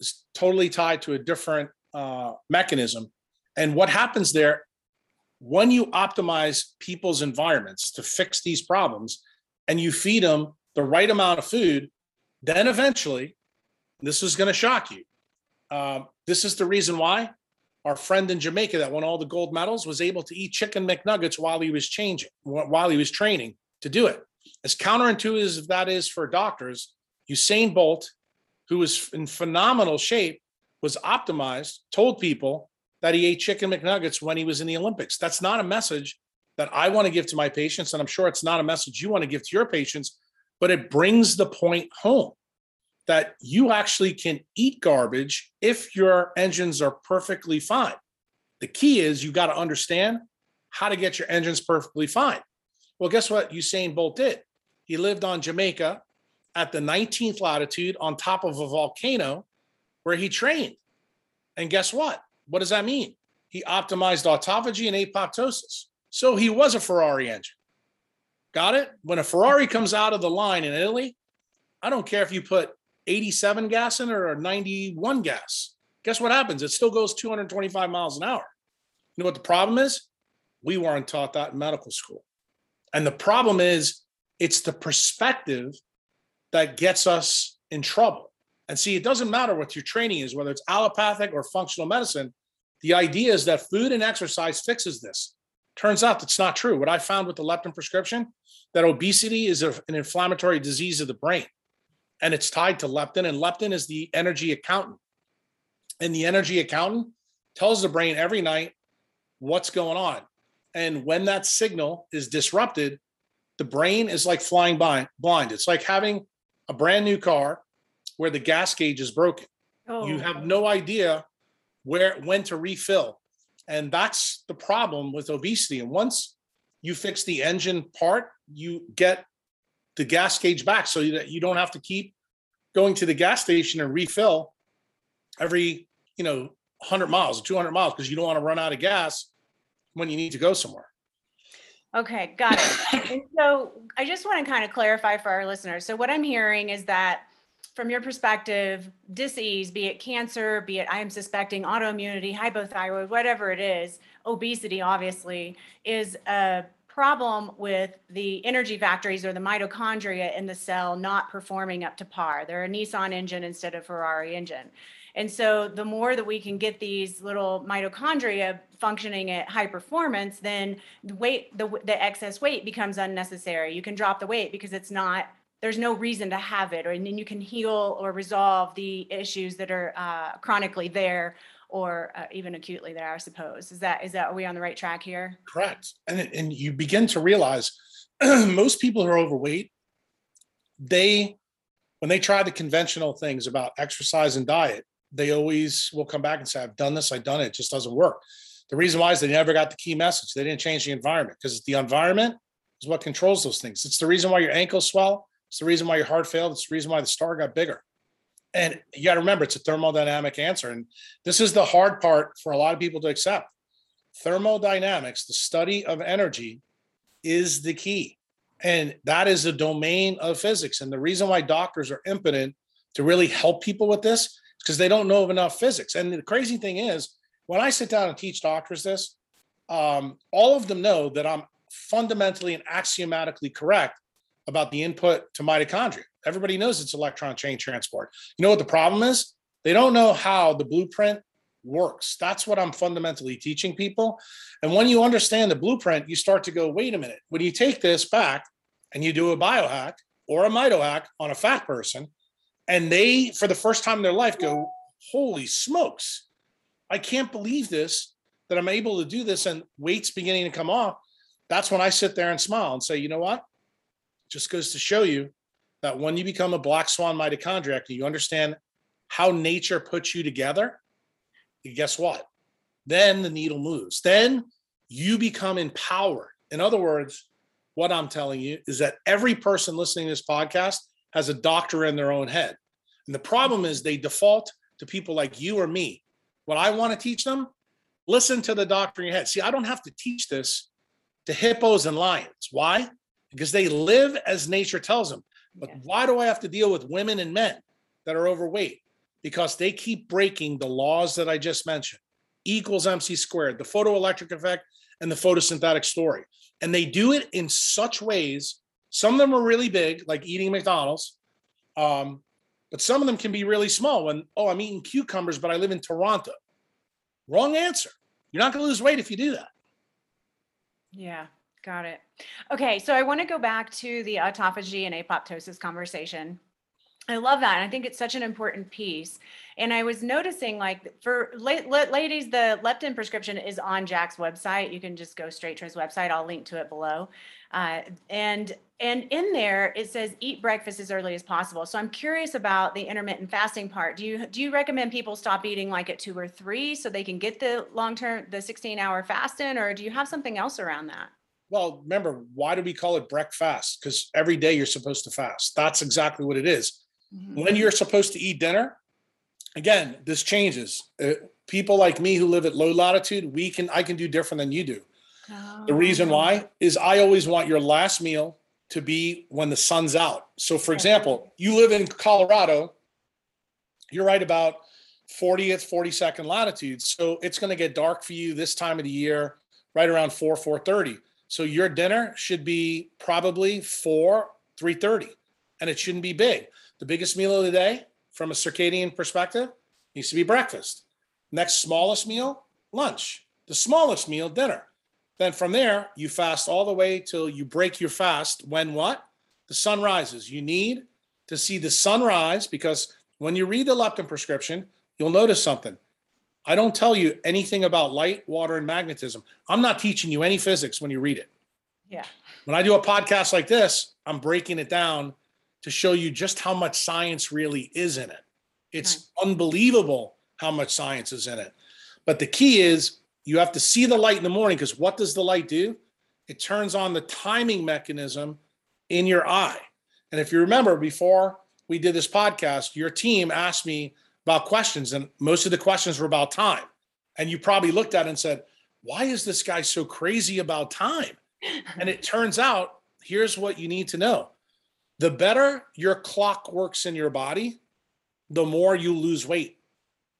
[SPEAKER 3] is totally tied to a different uh, mechanism. And what happens there when you optimize people's environments to fix these problems and you feed them the right amount of food, then eventually, this is going to shock you. Uh, this is the reason why our friend in Jamaica that won all the gold medals was able to eat chicken McNuggets while he was changing, while he was training to do it. As counterintuitive as that is for doctors, Usain Bolt, who was in phenomenal shape, was optimized, told people that he ate chicken McNuggets when he was in the Olympics. That's not a message that I want to give to my patients. And I'm sure it's not a message you want to give to your patients, but it brings the point home that you actually can eat garbage if your engines are perfectly fine. The key is you got to understand how to get your engines perfectly fine. Well, guess what Usain Bolt did? He lived on Jamaica at the 19th latitude on top of a volcano where he trained. And guess what? What does that mean? He optimized autophagy and apoptosis. So he was a Ferrari engine. Got it? When a Ferrari comes out of the line in Italy, I don't care if you put 87 gas in or 91 gas. Guess what happens? It still goes 225 miles an hour. You know what the problem is? We weren't taught that in medical school. And the problem is, it's the perspective that gets us in trouble. And see, it doesn't matter what your training is, whether it's allopathic or functional medicine. The idea is that food and exercise fixes this. Turns out that's not true. What I found with the leptin prescription, that obesity is a, an inflammatory disease of the brain, and it's tied to leptin. And leptin is the energy accountant. And the energy accountant tells the brain every night what's going on. And when that signal is disrupted, the brain is like flying by blind. It's like having a brand new car where the gas gauge is broken. Oh. You have no idea where when to refill. And that's the problem with obesity. And once you fix the engine part, you get the gas gauge back so that you don't have to keep going to the gas station and refill every, you know, 100 miles or 200 miles because you don't want to run out of gas when you need to go somewhere.
[SPEAKER 1] Okay, got it. and so I just want to kind of clarify for our listeners. So what I'm hearing is that from your perspective, disease, be it cancer, be it I am suspecting autoimmunity, hypothyroid, whatever it is, obesity obviously is a problem with the energy factories or the mitochondria in the cell not performing up to par. They're a Nissan engine instead of Ferrari engine. And so the more that we can get these little mitochondria functioning at high performance, then the weight, the, the excess weight becomes unnecessary. You can drop the weight because it's not, there's no reason to have it, or and then you can heal or resolve the issues that are uh, chronically there or uh, even acutely there, I suppose. Is that, is that, are we on the right track here?
[SPEAKER 3] Correct. And, and you begin to realize most people who are overweight, they, when they try the conventional things about exercise and diet, they always will come back and say, I've done this, I've done it, it just doesn't work. The reason why is they never got the key message. They didn't change the environment because the environment is what controls those things. It's the reason why your ankles swell. It's the reason why your heart failed. It's the reason why the star got bigger. And you got to remember, it's a thermodynamic answer. And this is the hard part for a lot of people to accept. Thermodynamics, the study of energy, is the key. And that is the domain of physics. And the reason why doctors are impotent to really help people with this is because they don't know enough physics. And the crazy thing is, when I sit down and teach doctors this, um, all of them know that I'm fundamentally and axiomatically correct about the input to mitochondria. Everybody knows it's electron chain transport. You know what the problem is? They don't know how the blueprint works. That's what I'm fundamentally teaching people. And when you understand the blueprint, you start to go, wait a minute, when you take this back and you do a biohack or a mitohack on a fat person, and they, for the first time in their life, go, holy smokes, I can't believe this, that I'm able to do this and weight's beginning to come off. That's when I sit there and smile and say, you know what? Just goes to show you that when you become a black swan mitochondriac you understand how nature puts you together, guess what? Then the needle moves. Then you become empowered. In other words, what I'm telling you is that every person listening to this podcast has a doctor in their own head. And the problem is they default to people like you or me. What I want to teach them, listen to the doctor in your head. See, I don't have to teach this to hippos and lions. Why? Because they live as nature tells them. But yes. why do I have to deal with women and men that are overweight? Because they keep breaking the laws that I just mentioned e equals MC squared, the photoelectric effect, and the photosynthetic story. And they do it in such ways. Some of them are really big, like eating McDonald's. Um, but some of them can be really small when, oh, I'm eating cucumbers, but I live in Toronto. Wrong answer. You're not going to lose weight if you do that.
[SPEAKER 1] Yeah. Got it. Okay, so I want to go back to the autophagy and apoptosis conversation. I love that. And I think it's such an important piece. And I was noticing, like, for la- la- ladies, the leptin prescription is on Jack's website. You can just go straight to his website. I'll link to it below. Uh, and and in there it says eat breakfast as early as possible. So I'm curious about the intermittent fasting part. Do you do you recommend people stop eating like at two or three so they can get the long term the 16 hour fasting, or do you have something else around that?
[SPEAKER 3] Well, remember, why do we call it breakfast? Because every day you're supposed to fast. That's exactly what it is. Mm-hmm. When you're supposed to eat dinner, again, this changes. Uh, people like me who live at low latitude, we can I can do different than you do. Oh. The reason why is I always want your last meal to be when the sun's out. So, for uh-huh. example, you live in Colorado, you're right about 40th, 42nd latitude. So it's going to get dark for you this time of the year, right around 4, 4:30. So your dinner should be probably four, three thirty, and it shouldn't be big. The biggest meal of the day, from a circadian perspective, needs to be breakfast. Next smallest meal, lunch. The smallest meal, dinner. Then from there, you fast all the way till you break your fast. When what? The sun rises. You need to see the sun rise because when you read the leptin prescription, you'll notice something. I don't tell you anything about light, water, and magnetism. I'm not teaching you any physics when you read it.
[SPEAKER 1] Yeah.
[SPEAKER 3] When I do a podcast like this, I'm breaking it down to show you just how much science really is in it. It's nice. unbelievable how much science is in it. But the key is you have to see the light in the morning because what does the light do? It turns on the timing mechanism in your eye. And if you remember before we did this podcast, your team asked me about questions, and most of the questions were about time. And you probably looked at it and said, Why is this guy so crazy about time? and it turns out here's what you need to know the better your clock works in your body, the more you lose weight.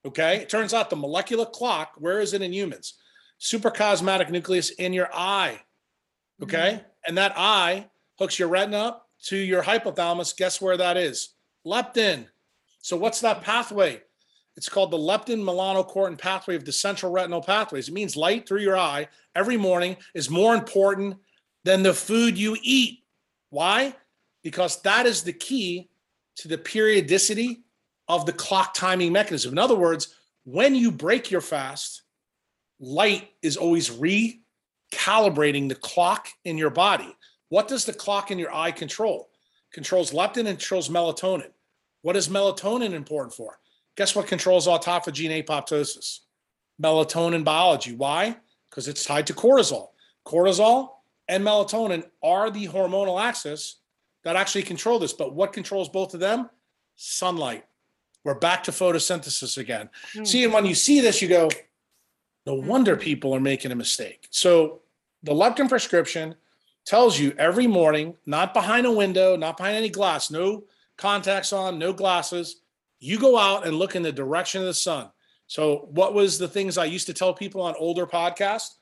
[SPEAKER 3] Okay. It turns out the molecular clock, where is it in humans? Suprachiasmatic nucleus in your eye. Okay. Mm-hmm. And that eye hooks your retina up to your hypothalamus. Guess where that is? Leptin. So what's that pathway? It's called the leptin melanocortin pathway of the central retinal pathways. It means light through your eye every morning is more important than the food you eat. Why? Because that is the key to the periodicity of the clock timing mechanism. In other words, when you break your fast, light is always recalibrating the clock in your body. What does the clock in your eye control? Controls leptin and controls melatonin. What is melatonin important for? Guess what controls autophagy and apoptosis? Melatonin biology. Why? Because it's tied to cortisol. Cortisol and melatonin are the hormonal axis that actually control this. But what controls both of them? Sunlight. We're back to photosynthesis again.
[SPEAKER 1] Mm.
[SPEAKER 3] See, and when you see this, you go, no wonder people are making a mistake. So the leptin prescription tells you every morning, not behind a window, not behind any glass, no contacts on, no glasses. You go out and look in the direction of the sun. So, what was the things I used to tell people on older podcasts?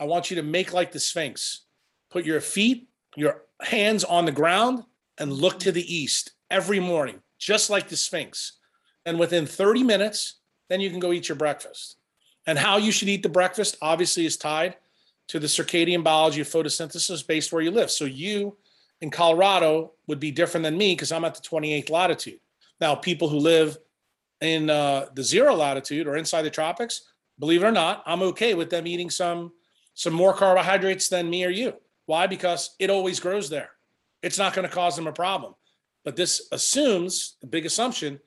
[SPEAKER 3] I want you to make like the Sphinx. Put your feet, your hands on the ground, and look to the east every morning, just like the Sphinx. And within 30 minutes, then you can go eat your breakfast. And how you should eat the breakfast obviously is tied to the circadian biology of photosynthesis based where you live. So you in Colorado would be different than me because I'm at the 28th latitude. Now, people who live in uh, the zero latitude or inside the tropics, believe it or not, I'm okay with them eating some some more carbohydrates than me or you. Why? Because it always grows there. It's not going to cause them a problem. But this assumes the big assumption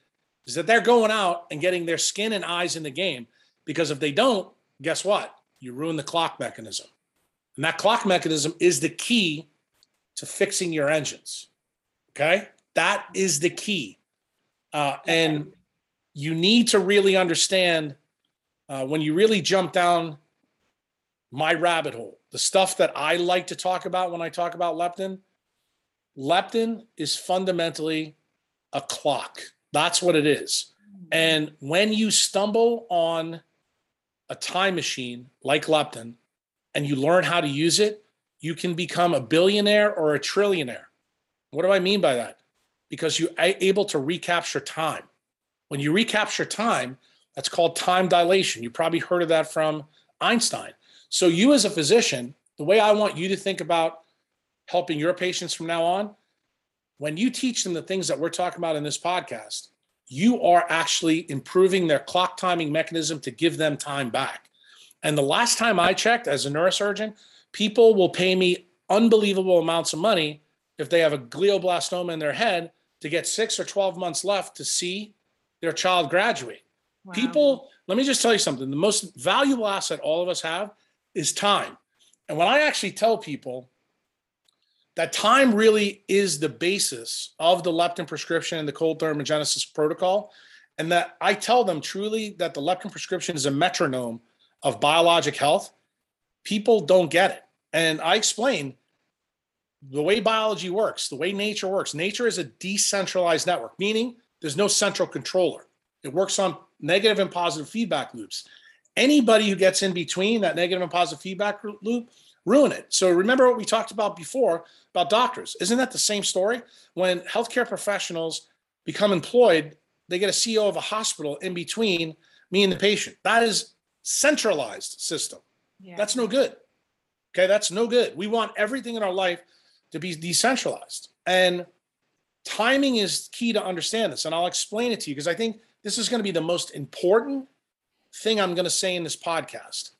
[SPEAKER 3] is that they're going out and getting their skin and eyes in the game. Because if they don't, guess what? You ruin the clock mechanism. And that clock mechanism is the key to fixing your engines. Okay. That is the key. Uh, and you need to really understand uh, when you really jump down my rabbit hole, the stuff that I like to talk about when I talk about leptin. Leptin is fundamentally a clock. That's what it is. Mm-hmm. And when you stumble on a time machine like leptin and you learn how to use it, you can become a billionaire or a trillionaire. What do I mean by that? Because you're able to recapture time. When you recapture time, that's called time dilation. You probably heard of that from Einstein. So, you as a physician, the way I want you to think about helping your patients from now on, when you teach them the things that we're talking about in this podcast, you are actually improving their clock timing mechanism to give them time back. And the last time I checked as a neurosurgeon, people will pay me unbelievable amounts of money if they have a glioblastoma in their head to get six or 12 months left to see their child graduate.
[SPEAKER 1] Wow.
[SPEAKER 3] People, let me just tell you something the most valuable asset all of us have is time. And when I actually tell people that time really is the basis of the leptin prescription and the cold thermogenesis protocol, and that I tell them truly that the leptin prescription is a metronome of biologic health, people don't get it. And I explain the way biology works, the way nature works. Nature is a decentralized network, meaning there's no central controller. It works on negative and positive feedback loops. Anybody who gets in between that negative and positive feedback loop ruin it. So remember what we talked about before about doctors. Isn't that the same story? When healthcare professionals become employed, they get a CEO of a hospital in between me and the patient. That is centralized system.
[SPEAKER 1] Yeah.
[SPEAKER 3] That's no good. Okay, that's no good. We want everything in our life to be decentralized. And timing is key to understand this. And I'll explain it to you because I think this is going to be the most important thing I'm going to say in this podcast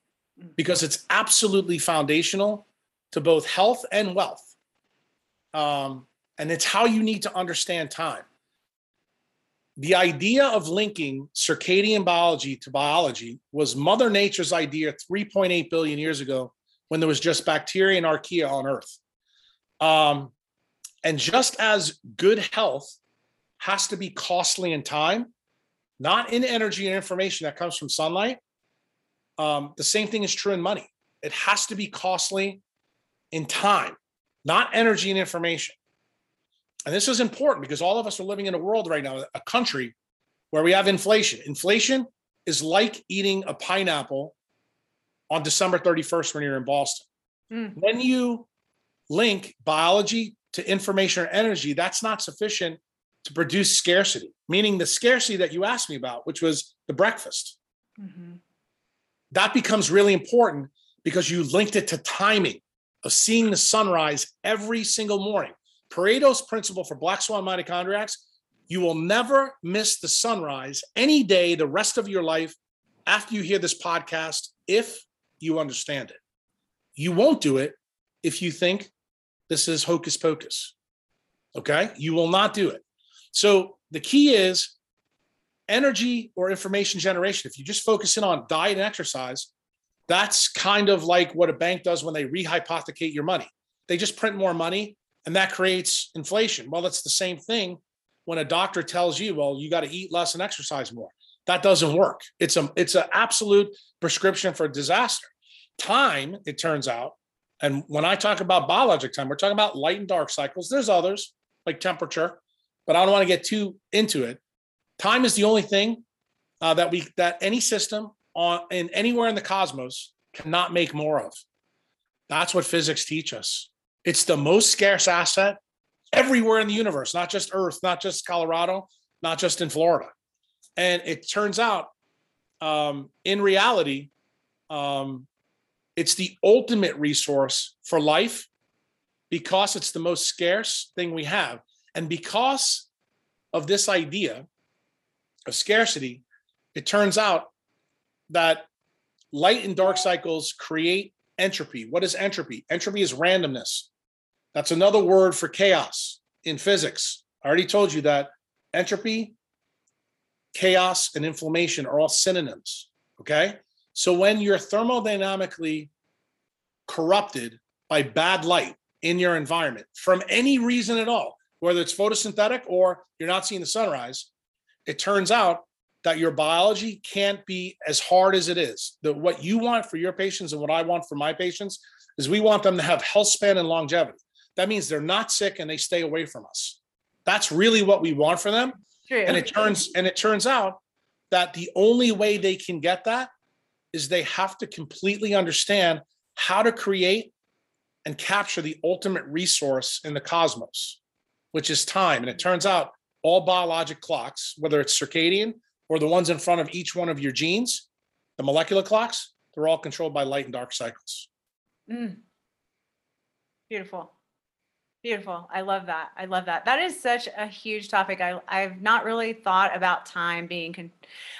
[SPEAKER 3] because it's absolutely foundational to both health and wealth. Um, and it's how you need to understand time. The idea of linking circadian biology to biology was Mother Nature's idea 3.8 billion years ago when there was just bacteria and archaea on Earth. Um, and just as good health has to be costly in time, not in energy and information that comes from sunlight, um, the same thing is true in money. It has to be costly in time, not energy and information. And this is important because all of us are living in a world right now, a country where we have inflation. Inflation is like eating a pineapple on December 31st when you're in Boston.
[SPEAKER 1] Mm.
[SPEAKER 3] When you link biology to information or energy, that's not sufficient to produce scarcity, meaning the scarcity that you asked me about, which was the breakfast. Mm-hmm. That becomes really important because you linked it to timing of seeing the sunrise every single morning. Pareto's principle for black swan mitochondriacs you will never miss the sunrise any day the rest of your life after you hear this podcast if you understand it. You won't do it if you think this is hocus pocus. Okay? You will not do it. So the key is energy or information generation. If you just focus in on diet and exercise, that's kind of like what a bank does when they rehypothecate your money. They just print more money and that creates inflation. Well, that's the same thing when a doctor tells you, well, you got to eat less and exercise more. That doesn't work. It's a it's an absolute prescription for disaster. Time, it turns out, and when I talk about biologic time, we're talking about light and dark cycles. There's others like temperature, but I don't want to get too into it. Time is the only thing uh, that we that any system on in anywhere in the cosmos cannot make more of. That's what physics teach us. It's the most scarce asset everywhere in the universe, not just Earth, not just Colorado, not just in Florida. And it turns out, um, in reality, um, it's the ultimate resource for life because it's the most scarce thing we have. And because of this idea of scarcity, it turns out that light and dark cycles create entropy. What is entropy? Entropy is randomness. That's another word for chaos in physics. I already told you that entropy, chaos, and inflammation are all synonyms. Okay. So when you're thermodynamically corrupted by bad light, in your environment from any reason at all, whether it's photosynthetic or you're not seeing the sunrise, it turns out that your biology can't be as hard as it is. That what you want for your patients and what I want for my patients is we want them to have health span and longevity. That means they're not sick and they stay away from us. That's really what we want for them. True. And it turns and it turns out that the only way they can get that is they have to completely understand how to create and capture the ultimate resource in the cosmos, which is time. And it turns out all biologic clocks, whether it's circadian or the ones in front of each one of your genes, the molecular clocks, they're all controlled by light and dark cycles. Mm.
[SPEAKER 1] Beautiful. Beautiful. I love that. I love that. That is such a huge topic. I I've not really thought about time being con-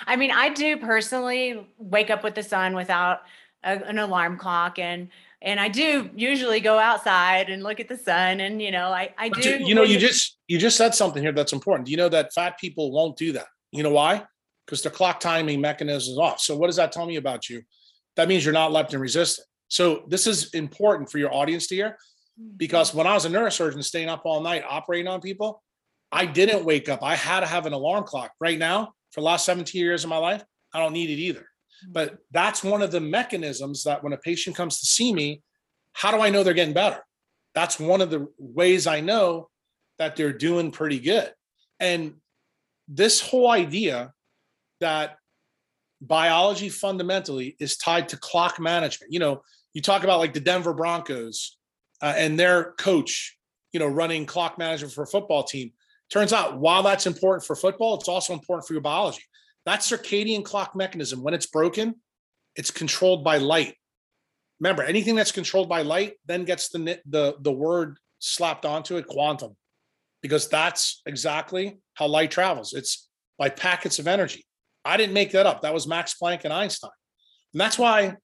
[SPEAKER 1] I mean, I do personally wake up with the sun without a, an alarm clock and and I do usually go outside and look at the sun. And you know, I I do.
[SPEAKER 3] You know, you just you just said something here that's important. Do you know that fat people won't do that? You know why? Because their clock timing mechanism is off. So what does that tell me about you? That means you're not leptin resistant. So this is important for your audience to hear, mm-hmm. because when I was a neurosurgeon, staying up all night operating on people, I didn't wake up. I had to have an alarm clock. Right now, for the last 17 years of my life, I don't need it either. But that's one of the mechanisms that when a patient comes to see me, how do I know they're getting better? That's one of the ways I know that they're doing pretty good. And this whole idea that biology fundamentally is tied to clock management. You know, you talk about like the Denver Broncos uh, and their coach, you know, running clock management for a football team. Turns out while that's important for football, it's also important for your biology. That circadian clock mechanism, when it's broken, it's controlled by light. Remember, anything that's controlled by light then gets the the the word slapped onto it, quantum, because that's exactly how light travels. It's by packets of energy. I didn't make that up. That was Max Planck and Einstein. And that's why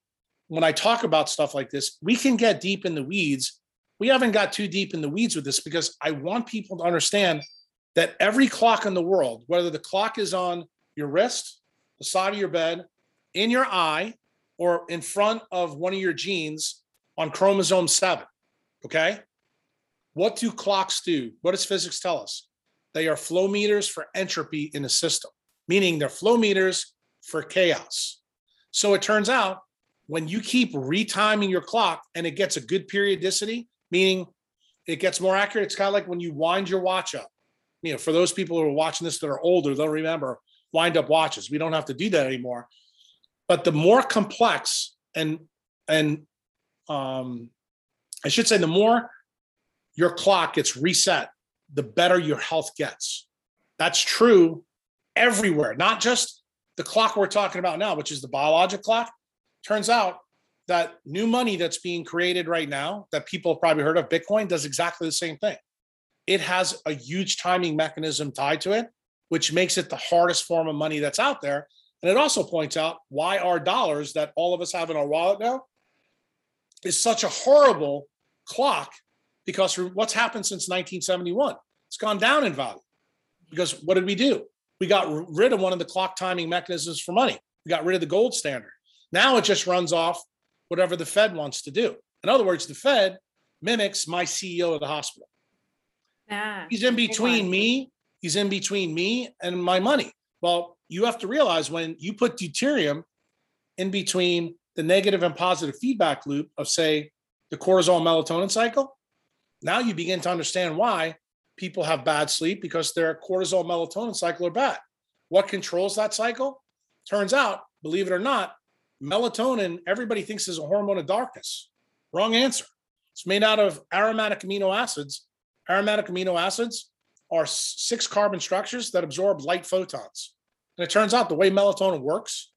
[SPEAKER 3] when I talk about stuff like this, we can get deep in the weeds. We haven't got too deep in the weeds with this because I want people to understand that every clock in the world, whether the clock is on your wrist, the side of your bed, in your eye, or in front of one of your genes on chromosome seven. Okay. What do clocks do? What does physics tell us? They are flow meters for entropy in a system, meaning they're flow meters for chaos. So it turns out when you keep retiming your clock and it gets a good periodicity, meaning it gets more accurate, it's kind of like when you wind your watch up. You know, for those people who are watching this that are older, they'll remember wind up watches. We don't have to do that anymore. But the more complex and and um, I should say the more your clock gets reset, the better your health gets. That's true everywhere, not just the clock we're talking about now, which is the biologic clock. Turns out that new money that's being created right now, that people have probably heard of, Bitcoin, does exactly the same thing. It has a huge timing mechanism tied to it, which makes it the hardest form of money that's out there. And it also points out why our dollars that all of us have in our wallet now is such a horrible clock because what's happened since 1971? It's gone down in value. Because what did we do? We got rid of one of the clock timing mechanisms for money. We got rid of the gold standard. Now it just runs off whatever the Fed wants to do. In other words, the Fed mimics my CEO of the hospital. Ah, he's in between me. He's in between me and my money. Well, you have to realize when you put deuterium in between the negative and positive feedback loop of, say, the cortisol melatonin cycle, now you begin to understand why people have bad sleep because their cortisol melatonin cycle are bad. What controls that cycle? Turns out, believe it or not, melatonin, everybody thinks is a hormone of darkness. Wrong answer. It's made out of aromatic amino acids. Aromatic amino acids are six carbon structures that absorb light photons. And it turns out the way melatonin works,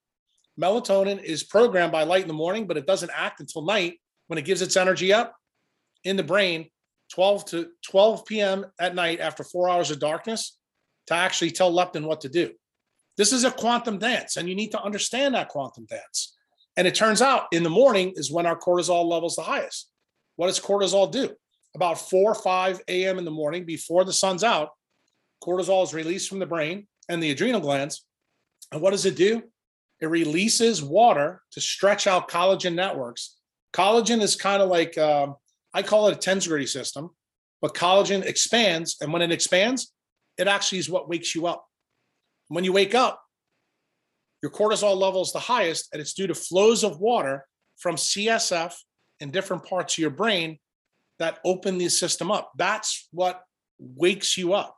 [SPEAKER 3] melatonin is programmed by light in the morning, but it doesn't act until night when it gives its energy up in the brain 12 to 12 p.m. at night after four hours of darkness to actually tell leptin what to do. This is a quantum dance, and you need to understand that quantum dance. And it turns out in the morning is when our cortisol levels the highest. What does cortisol do? About 4 or 5 a.m. in the morning before the sun's out, cortisol is released from the brain and the adrenal glands. And what does it do? It releases water to stretch out collagen networks. Collagen is kind of like, um, I call it a tensegrity system, but collagen expands. And when it expands, it actually is what wakes you up. When you wake up, your cortisol level is the highest, and it's due to flows of water from CSF in different parts of your brain that open the system up. That's what wakes you up.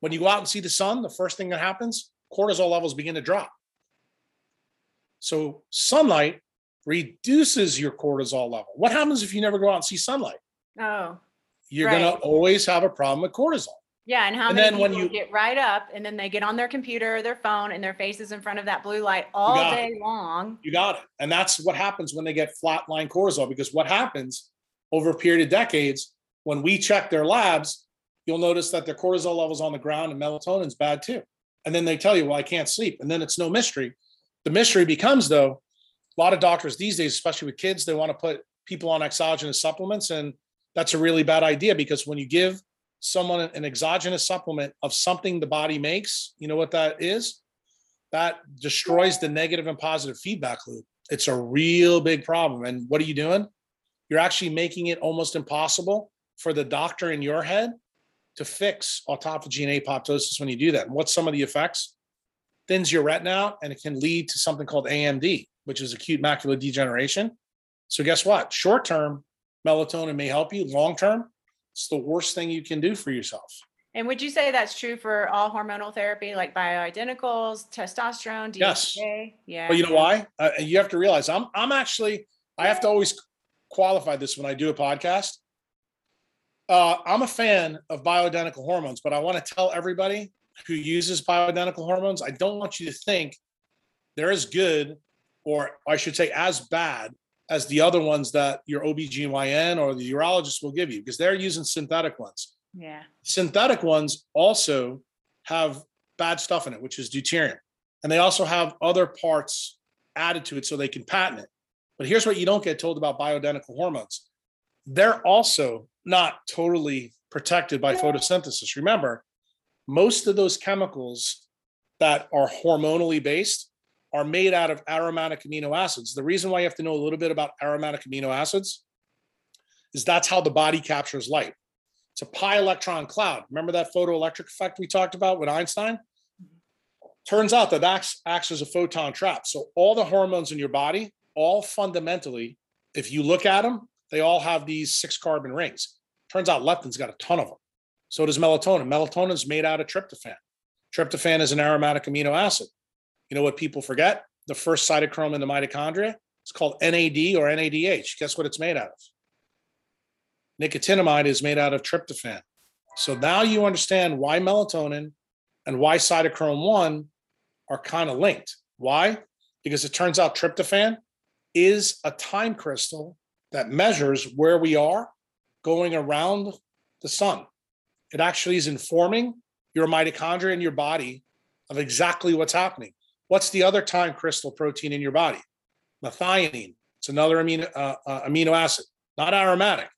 [SPEAKER 3] When you go out and see the sun, the first thing that happens, cortisol levels begin to drop. So, sunlight reduces your cortisol level. What happens if you never go out and see sunlight?
[SPEAKER 1] Oh,
[SPEAKER 3] you're right. going to always have a problem with cortisol.
[SPEAKER 1] Yeah, and how and many people when you get right up and then they get on their computer or their phone and their faces in front of that blue light all day
[SPEAKER 3] it.
[SPEAKER 1] long.
[SPEAKER 3] You got it. And that's what happens when they get flatline cortisol because what happens over a period of decades when we check their labs, you'll notice that their cortisol levels on the ground and melatonin's bad too. And then they tell you, "Well, I can't sleep." And then it's no mystery. The mystery becomes though, a lot of doctors these days, especially with kids, they want to put people on exogenous supplements and that's a really bad idea because when you give someone an exogenous supplement of something the body makes, you know what that is? That destroys the negative and positive feedback loop. It's a real big problem. And what are you doing? You're actually making it almost impossible for the doctor in your head to fix autophagy and apoptosis when you do that. And what's some of the effects? Thins your retina out, and it can lead to something called AMD, which is acute macular degeneration. So, guess what? Short term, melatonin may help you. Long term, it's the worst thing you can do for yourself.
[SPEAKER 1] And would you say that's true for all hormonal therapy, like bioidenticals, testosterone, DHA?
[SPEAKER 3] Yes. Yeah. Well, you know why? Uh, you have to realize I'm I'm actually I have to always qualify this when I do a podcast. Uh, I'm a fan of bioidentical hormones, but I want to tell everybody who uses bioidentical hormones, I don't want you to think they're as good, or I should say, as bad as the other ones that your OBGYN or the urologist will give you because they're using synthetic ones.
[SPEAKER 1] Yeah.
[SPEAKER 3] Synthetic ones also have bad stuff in it, which is deuterium. And they also have other parts added to it so they can patent it. But here's what you don't get told about bioidentical hormones they're also not totally protected by photosynthesis. Remember, most of those chemicals that are hormonally based are made out of aromatic amino acids. The reason why you have to know a little bit about aromatic amino acids is that's how the body captures light. It's a pi electron cloud. Remember that photoelectric effect we talked about with Einstein? Mm-hmm. Turns out that acts, acts as a photon trap. So all the hormones in your body, all fundamentally, if you look at them, they all have these six carbon rings. Turns out leptin's got a ton of them. So does melatonin. Melatonin is made out of tryptophan. Tryptophan is an aromatic amino acid. You know what people forget? The first cytochrome in the mitochondria? It's called NAD or NADH. Guess what it's made out of? Nicotinamide is made out of tryptophan. So now you understand why melatonin and why cytochrome 1 are kind of linked. Why? Because it turns out tryptophan is a time crystal that measures where we are going around the sun. It actually is informing your mitochondria in your body of exactly what's happening. What's the other time crystal protein in your body? Methionine. It's another amino, uh, uh, amino acid, not aromatic.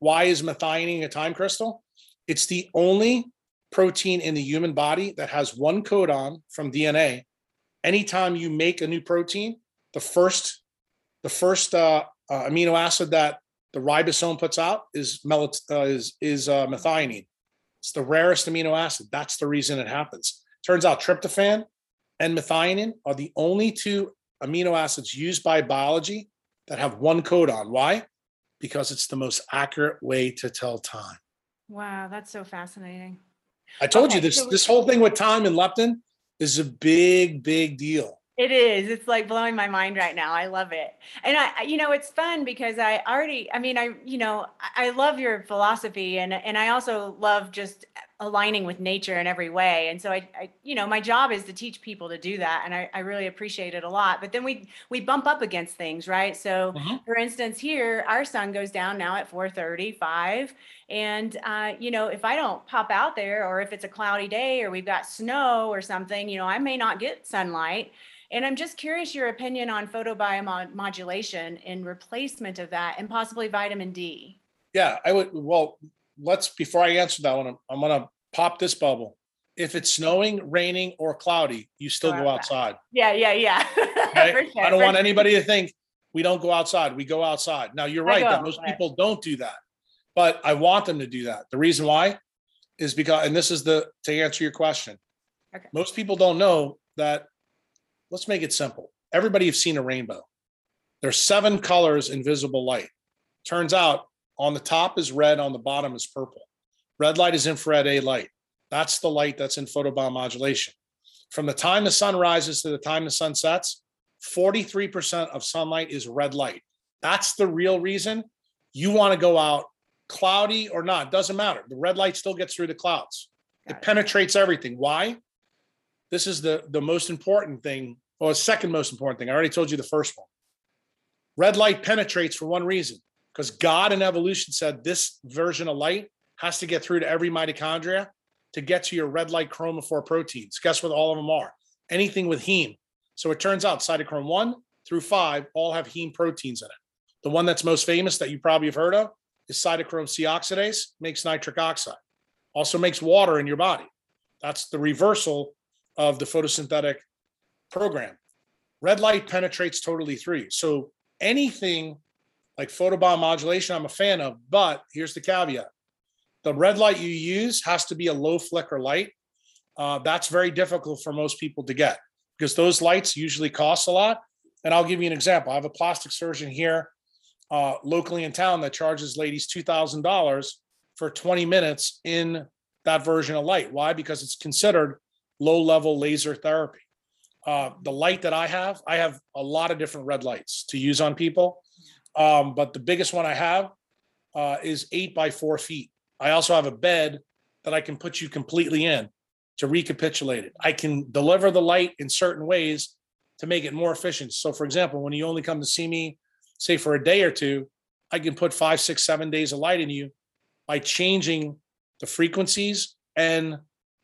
[SPEAKER 3] Why is methionine a time crystal? It's the only protein in the human body that has one codon from DNA. Anytime you make a new protein, the first the first uh, uh, amino acid that the ribosome puts out is melat- uh, is is uh, methionine. It's the rarest amino acid. That's the reason it happens. Turns out tryptophan and methionine are the only two amino acids used by biology that have one codon. Why? Because it's the most accurate way to tell time.
[SPEAKER 1] Wow, that's so fascinating.
[SPEAKER 3] I told you this
[SPEAKER 1] so
[SPEAKER 3] this whole thing with time and leptin is a big, big deal.
[SPEAKER 1] It is. It's like blowing my mind right now. I love it. And I, you know, it's fun because I already, I mean, I, you know, I love your philosophy and, and I also love just aligning with nature in every way. And so I, I, you know, my job is to teach people to do that. And I, I really appreciate it a lot. But then we, we bump up against things, right? So
[SPEAKER 3] Mhm.
[SPEAKER 1] for instance, here, our sun goes down now at 4:30, 5. And, uh, you know, if I don't pop out there or if it's a cloudy day or we've got snow or something, you know, I may not get sunlight. And I'm just curious your opinion on photobiomodulation in replacement of that and possibly vitamin D.
[SPEAKER 3] Yeah, I would. Well, let's before I answer that one, I'm, I'm gonna pop this bubble. If it's snowing, raining, or cloudy, you still
[SPEAKER 1] Go
[SPEAKER 3] go
[SPEAKER 1] outside.
[SPEAKER 3] outside.
[SPEAKER 1] Yeah, yeah, yeah.
[SPEAKER 3] Okay?
[SPEAKER 1] Sure,
[SPEAKER 3] I don't want
[SPEAKER 1] sure.
[SPEAKER 3] anybody to think we don't go outside. We go outside. Now you're right that most people don't do that, but I want them to do that. The reason why is because, and this is the to answer your question.
[SPEAKER 1] Okay.
[SPEAKER 3] Most people don't know that. Let's make it simple. Everybody have seen a rainbow. There's seven colors in visible light. Turns out on the top is red, on the bottom is purple. Red light is infrared A light. That's the light that's in photobiomodulation. From the time the sun rises to the time the sun sets, 43% of sunlight is red light. That's the real reason you want to go out cloudy or not. Doesn't matter. The red light still gets through the clouds.
[SPEAKER 1] Got
[SPEAKER 3] It
[SPEAKER 1] it.
[SPEAKER 3] penetrates everything. Why? This is the, the most important thing, or second most important thing. I already told you the first one. Red light penetrates for one reason because God in evolution said this version of light has to get through to every mitochondria to get to your red light chromophore proteins. Guess what all of them are? Anything with heme. So it turns out cytochrome 1 through 5 all have heme proteins in it. The one that's most famous that you probably have heard of is cytochrome C oxidase, makes nitric oxide, also makes water in your body. That's the reversal of the photosynthetic program. Red light penetrates totally you. So anything like photobiomodulation, I'm a fan of, but here's the caveat. The red light you use has to be a low flicker light. Uh, that's very difficult for most people to get because those lights usually cost a lot. And I'll give you an example. I have a plastic surgeon here uh, locally in town that charges ladies $2,000 for 20 minutes in that version of light. Why? Because it's considered low level laser therapy. Uh, the light that I have, I have a lot of different red lights to use on people. Um, but the biggest one I have uh, is eight by four feet. I also have a bed that I can put you completely in to recapitulate it. I can deliver the light in certain ways to make it more efficient. So, for example, when you only come to see me, say for a day or two, I can put five, six, seven days of light in you by changing the frequencies and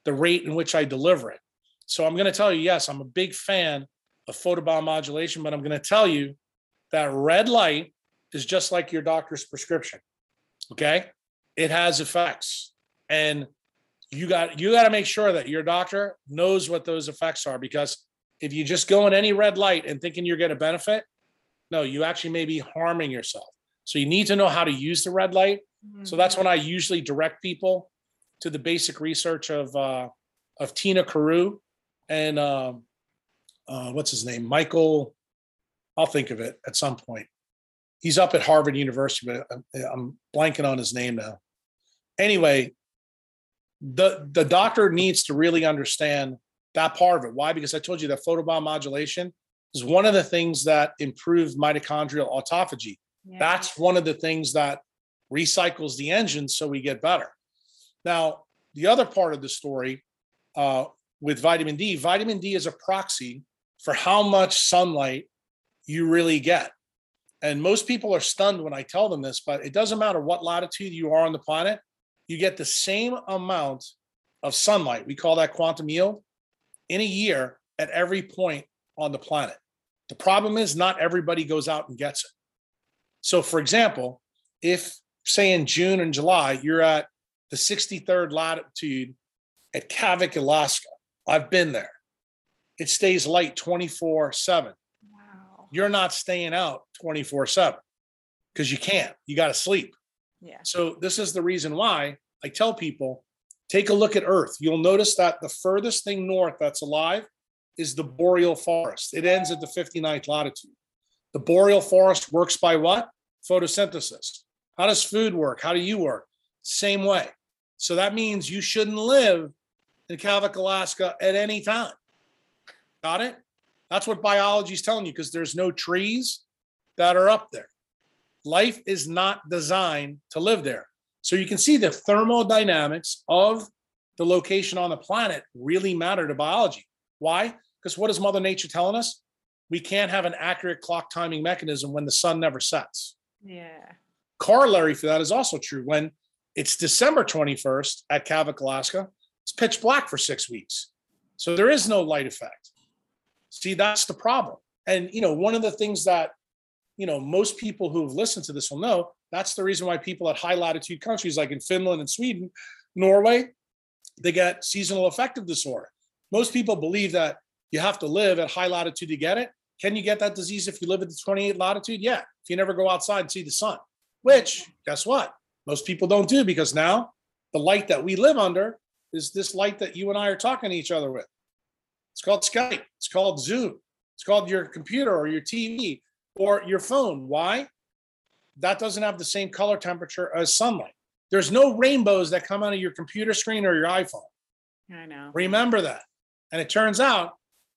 [SPEAKER 3] the rate in which I deliver it. So I'm going to tell you, yes, I'm a big fan of photobiomodulation, but I'm going to tell you that red light is just like your doctor's prescription. Okay, it has effects, and you got you got to make sure that your doctor knows what those effects are because if you just go in any red light and thinking you're going to benefit, no, you actually may be harming yourself. So you need to know how to use the red light. So that's mm-hmm. when I usually direct people to the basic research of uh, of Tiina Karu and um, uh, what's his name, Michael. I'll think of it at some point. He's up at Harvard University, but I'm, I'm blanking on his name now. Anyway, the the doctor needs to really understand that part of it. Why? Because I told you that photobiomodulation is one of the things that improve mitochondrial autophagy.
[SPEAKER 1] Yeah.
[SPEAKER 3] That's one of the things that recycles the engine so we get better. Now, the other part of the story, uh, with vitamin D, vitamin D is a proxy for how much sunlight you really get. And most people are stunned when I tell them this, but it doesn't matter what latitude you are on the planet, you get the same amount of sunlight. We call that quantum yield in a year at every point on the planet. The problem is not everybody goes out and gets it. So, for example, if say in June and July, you're at the 63rd latitude at Kavik, Alaska, I've been there. It stays light 24 7.
[SPEAKER 1] Wow.
[SPEAKER 3] You're not staying out 24 7 because you can't. You got to sleep.
[SPEAKER 1] Yeah.
[SPEAKER 3] So, this is the reason why I tell people take a look at Earth. You'll notice that the furthest thing north that's alive is the boreal forest. It ends at the 59th latitude. The boreal forest works by what? Photosynthesis. How does food work? How do you work? Same way. So that means you shouldn't live in Kavik, Alaska at any time. Got it? That's what biology is telling you because there's no trees that are up there. Life is not designed to live there. So you can see the thermodynamics of the location on the planet really matter to biology. Why? Because what is Mother Nature telling us? We can't have an accurate clock timing mechanism when the sun never sets.
[SPEAKER 1] Yeah.
[SPEAKER 3] Corollary for that is also true. When it's December 21st at Kavik, Alaska, it's pitch black for six weeks. So there is no light effect. See, that's the problem. And, you know, one of the things that, you know, most people who've listened to this will know that's the reason why people at high latitude countries like in Finland and Sweden, Norway, they get seasonal affective disorder. Most people believe that you have to live at high latitude to get it. Can you get that disease if you live at the 28 latitude? Yeah. If you never go outside and see the sun, which guess what? Most people don't do because now the light that we live under is this light that you and I are talking to each other with. It's called Skype. It's called Zoom. It's called your computer or your TV or your phone. Why? That doesn't have the same color temperature as sunlight. There's no rainbows that come out of your computer screen or your iPhone.
[SPEAKER 1] I know.
[SPEAKER 3] Remember that. And it turns out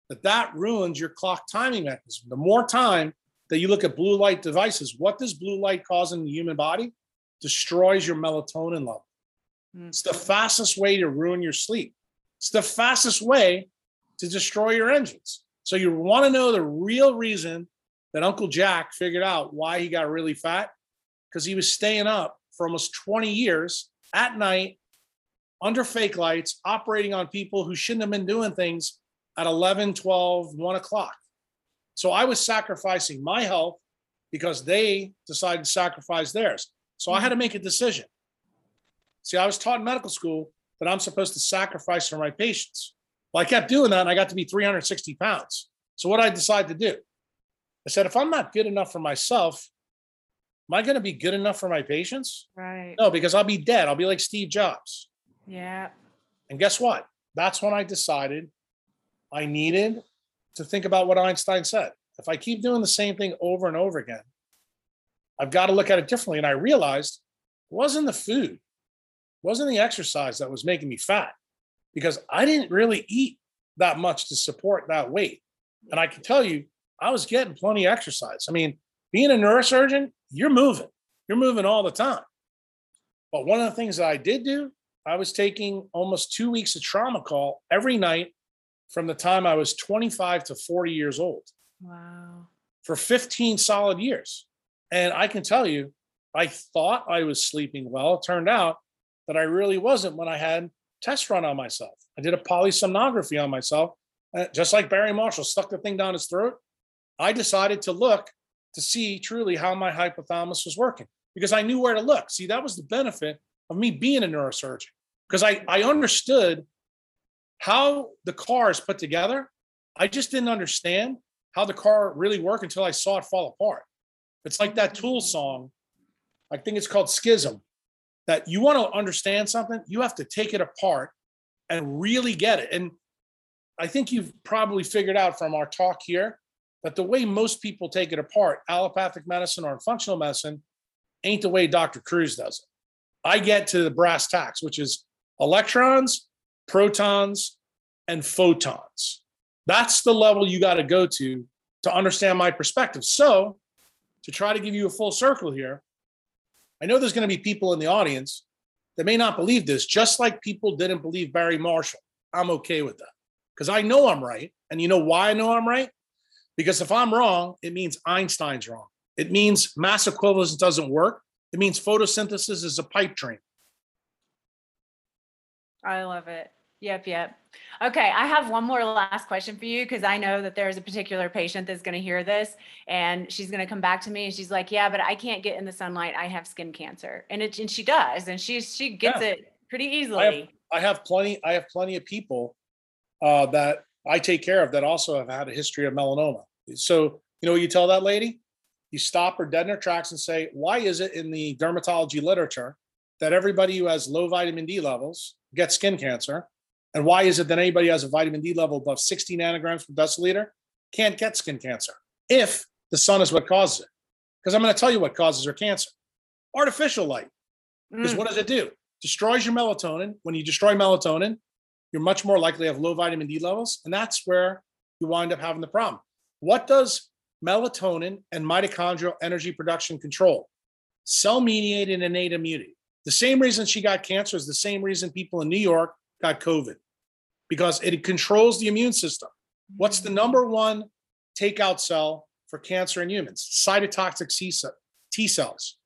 [SPEAKER 3] that that ruins your clock timing mechanism. The more time that you look at blue light devices, what does blue light cause in the human body? Destroys your melatonin level.
[SPEAKER 1] Mm.
[SPEAKER 3] It's the fastest way to ruin your sleep. It's the fastest way to destroy your engines. So you want to know the real reason that Uncle Jack figured out why he got really fat? Because he was staying up for almost 20 years at night under fake lights, operating on people who shouldn't have been doing things at 11, 12, 1 o'clock. So I was sacrificing my health because they decided to sacrifice theirs. So I had to make a decision. See, I was taught in medical school that I'm supposed to sacrifice for my patients. Well, I kept doing that and I got to be 360 pounds. So what I decided to do, I said, if I'm not good enough for myself, am I going to be good enough for my patients?
[SPEAKER 1] Right.
[SPEAKER 3] No, because I'll be dead. I'll be like Steve Jobs.
[SPEAKER 1] Yeah.
[SPEAKER 3] And guess what? That's when I decided I needed to think about what Einstein said. If I keep doing the same thing over and over again, I've got to look at it differently. And I realized it wasn't the food, it wasn't the exercise that was making me fat because I didn't really eat that much to support that weight. And I can tell you, I was getting plenty of exercise. I mean, being a neurosurgeon, you're moving, you're moving all the time. But one of the things that I did do, I was taking almost two weeks of trauma call every night from the time I was 25 to 40 years old
[SPEAKER 1] Wow.
[SPEAKER 3] for 15 solid years. And I can tell you, I thought I was sleeping well. It turned out that I really wasn't when I had test run on myself. I did a polysomnography on myself, uh, just like Barry Marshall stuck the thing down his throat. I decided to look to see truly how my hypothalamus was working because I knew where to look. See, that was the benefit of me being a neurosurgeon because I, I understood how the car is put together. I just didn't understand how the car really worked until I saw it fall apart. It's like that Tool song. I think it's called Schism. That you want to understand something, you have to take it apart and really get it. And I think you've probably figured out from our talk here that the way most people take it apart, allopathic medicine or functional medicine, ain't the way Dr. Kruse does it. I get to the brass tacks, which is electrons, protons, and photons. That's the level you got to go to to understand my perspective. So, to try to give you a full circle here, I know there's going to be people in the audience that may not believe this, just like people didn't believe Barry Marshall. I'm okay with that. because I know I'm right. And you know why I know I'm right? Because if I'm wrong, it means Einstein's wrong. It means mass equivalence doesn't work. It means photosynthesis is a pipe dream.
[SPEAKER 1] I love it. Yep, yep. Okay, I have one more last question for you because I know that there's a particular patient that's going to hear this and she's going to come back to me and she's like, "Yeah, but I can't get in the sunlight. I have skin cancer." And it and she does and she she gets
[SPEAKER 3] Yeah.
[SPEAKER 1] it pretty
[SPEAKER 3] I have,
[SPEAKER 1] easily.
[SPEAKER 3] I have plenty. I have plenty of people uh, that I take care of that also have had a history of melanoma. So you know, what you tell that lady, you stop her dead in her tracks and say, "Why is it in the dermatology literature that everybody who has low vitamin D levels gets skin cancer, and why is it that anybody who has a vitamin D level above 60 nanograms per deciliter can't get skin cancer if the sun is what causes it?" Because I'm going to tell you what causes your cancer: artificial light. Because
[SPEAKER 1] Mm,
[SPEAKER 3] what does it do? Destroys your melatonin. When you destroy melatonin, you're much more likely to have low vitamin D levels. And that's where you wind up having the problem. What does melatonin and mitochondrial energy production control? Cell mediated innate immunity. The same reason she got cancer is the same reason people in New York got COVID, because it controls the immune system. What's the mm. number one takeout cell for cancer in humans? Cytotoxic T cells.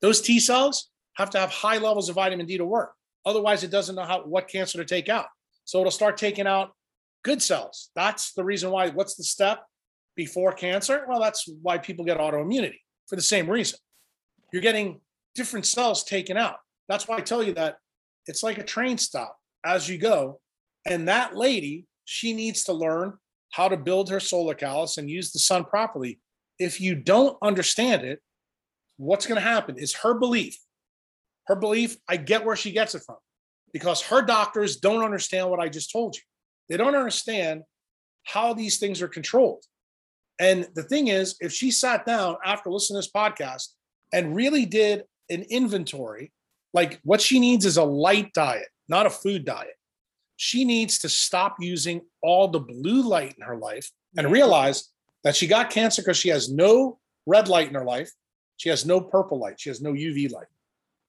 [SPEAKER 3] Those T cells have to have high levels of vitamin D to work. Otherwise, it doesn't know how what cancer to take out. So it'll start taking out good cells. That's the reason why. What's the step before cancer? Well, that's why people get autoimmunity for the same reason. You're getting different cells taken out. That's why I tell you that it's like a train stop as you go. And that lady, she needs to learn how to build her solar callus and use the sun properly. If you don't understand it, what's going to happen is her belief. Her belief, I get where she gets it from because her doctors don't understand what I just told you. They don't understand how these things are controlled. And the thing is, if she sat down after listening to this podcast and really did an inventory, like what she needs is a light diet, not a food diet. She needs to stop using all the blue light in her life and realize that she got cancer because she has no red light in her life. She has no purple light. She has no UV light.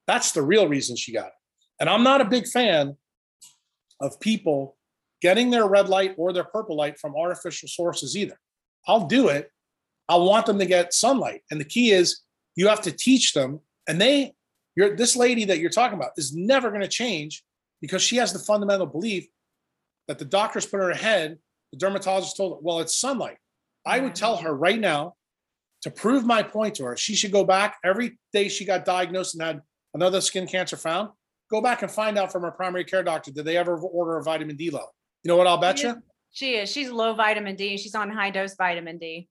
[SPEAKER 3] That's the real reason she got it. And I'm not a big fan of people getting their red light or their purple light from artificial sources either. I'll do it. I want them to get sunlight. And the key is you have to teach them. And they, you're this lady that you're talking about is never going to change because she has the fundamental belief that the doctors put in her head. The dermatologist told her, well, it's sunlight. I would tell her right now to prove my point to her, she should go back every day she got diagnosed and had another skin cancer found. Go back and find out from her primary care doctor, did they ever order a vitamin D low? You know what I'll bet you?
[SPEAKER 1] She is. She's low vitamin D. She's on high dose vitamin D.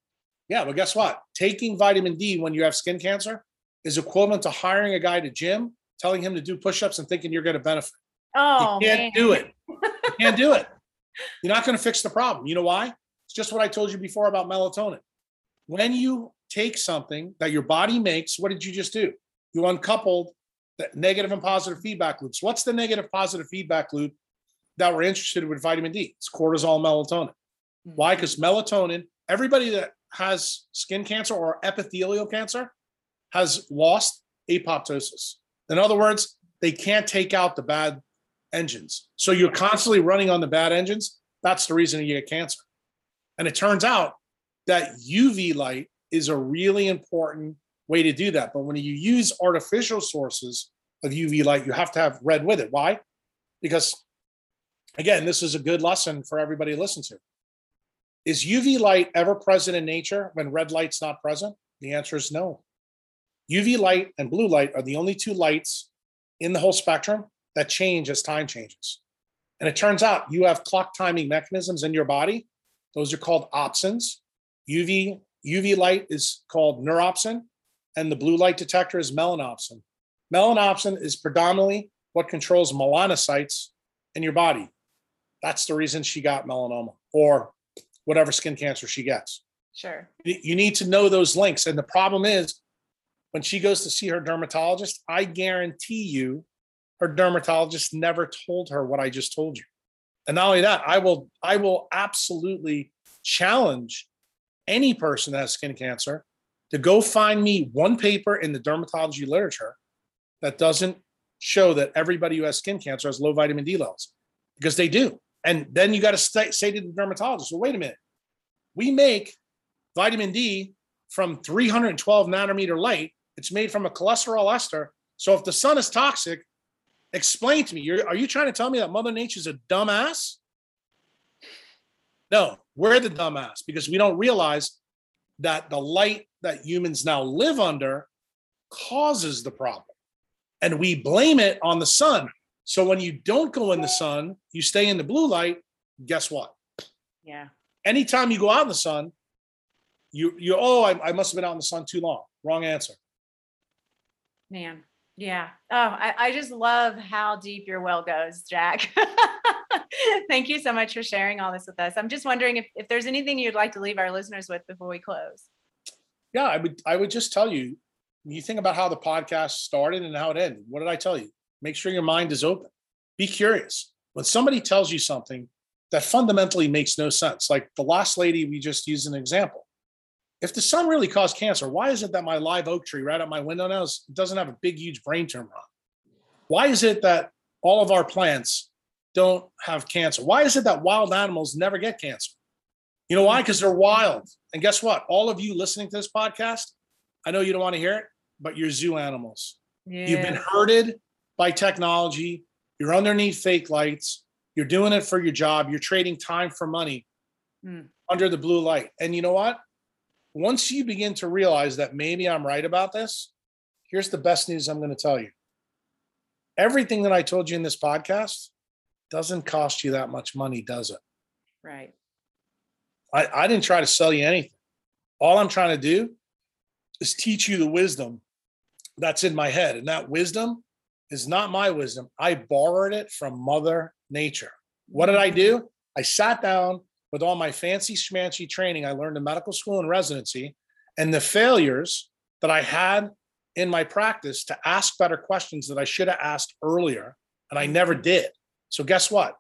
[SPEAKER 3] Yeah, but guess what? Taking vitamin D when you have skin cancer is equivalent to hiring a guy to gym, telling him to do push-ups and thinking you're going to benefit.
[SPEAKER 1] Oh,
[SPEAKER 3] you can't
[SPEAKER 1] man.
[SPEAKER 3] do it. You can't do it. You're not going to fix the problem. You know why? It's just what I told you before about melatonin. When you take something that your body makes, what did you just do? You uncoupled the negative and positive feedback loops. What's the negative positive feedback loop that we're interested in with vitamin D? It's cortisol melatonin. Hmm. Why? Because melatonin, everybody that has skin cancer or epithelial cancer has lost apoptosis. In other words, they can't take out the bad engines. So you're constantly running on the bad engines. That's the reason you get cancer. And it turns out that UV light is a really important way to do that. But when you use artificial sources of UV light, you have to have red with it. Why? Because, again, this is a good lesson for everybody to listen to. Is UV light ever present in nature when red light's not present? The answer is no. UV light and blue light are the only two lights in the whole spectrum that change as time changes. And it turns out you have clock timing mechanisms in your body. Those are called opsins. UV UV light is called neuropsin, and the blue light detector is melanopsin. Melanopsin is predominantly what controls melanocytes in your body. That's the reason she got melanoma or whatever skin cancer she gets.
[SPEAKER 1] Sure.
[SPEAKER 3] You you need to know those links. And the problem is when she goes to see her dermatologist, I guarantee you her dermatologist never told her what I just told you. And not only that, I will I will absolutely challenge any person that has skin cancer to go find me one paper in the dermatology literature that doesn't show that everybody who has skin cancer has low vitamin D levels because they do. And then you got to say, say to the dermatologist, well, wait a minute. We make vitamin D from 312 nanometer light. It's made from a cholesterol ester. So if the sun is toxic, explain to me. You're, are you trying to tell me that Mother Nature's a dumbass? No, we're the dumbass because we don't realize that the light that humans now live under causes the problem. And we blame it on the sun. So when you don't go in the sun, you stay in the blue light, guess what?
[SPEAKER 1] Yeah.
[SPEAKER 3] Anytime you go out in the sun, you you oh, I, I must have been out in the sun too long. Wrong answer.
[SPEAKER 1] Man. Yeah. Oh, I, I just love how deep your well goes, Jack. Thank you so much for sharing all this with us. I'm just wondering if, if there's anything you'd like to leave our listeners with before we close.
[SPEAKER 3] Yeah, I would I would just tell you, you think about how the podcast started and how it ended. What did I tell you? Make sure your mind is open. Be curious. When somebody tells you something that fundamentally makes no sense, like the last lady we just used an example. If the sun really caused cancer, why is it that my live oak tree right out my window now is, doesn't have a big, huge brain tumor on? Why is it that all of our plants don't have cancer? Why is it that wild animals never get cancer? You know why? Because they're wild. And guess what? All of you listening to this podcast, I know you don't want to hear it, but you're zoo animals.
[SPEAKER 1] Yeah.
[SPEAKER 3] You've been herded by technology. You're underneath fake lights. You're doing it for your job. You're trading time for money
[SPEAKER 1] Mm.
[SPEAKER 3] under the blue light. And you know what? Once you begin to realize that maybe I'm right about this, here's the best news I'm going to tell you. Everything that I told you in this podcast doesn't cost you that much money, does it?
[SPEAKER 1] Right.
[SPEAKER 3] I, I didn't try to sell you anything. All I'm trying to do is teach you the wisdom that's in my head. And that wisdom is not my wisdom. I borrowed it from Mother Nature. What did I do? I sat down with all my fancy schmancy training I learned in medical school and residency and the failures that I had in my practice to ask better questions that I should have asked earlier. And I never mm-hmm. did. So, guess what?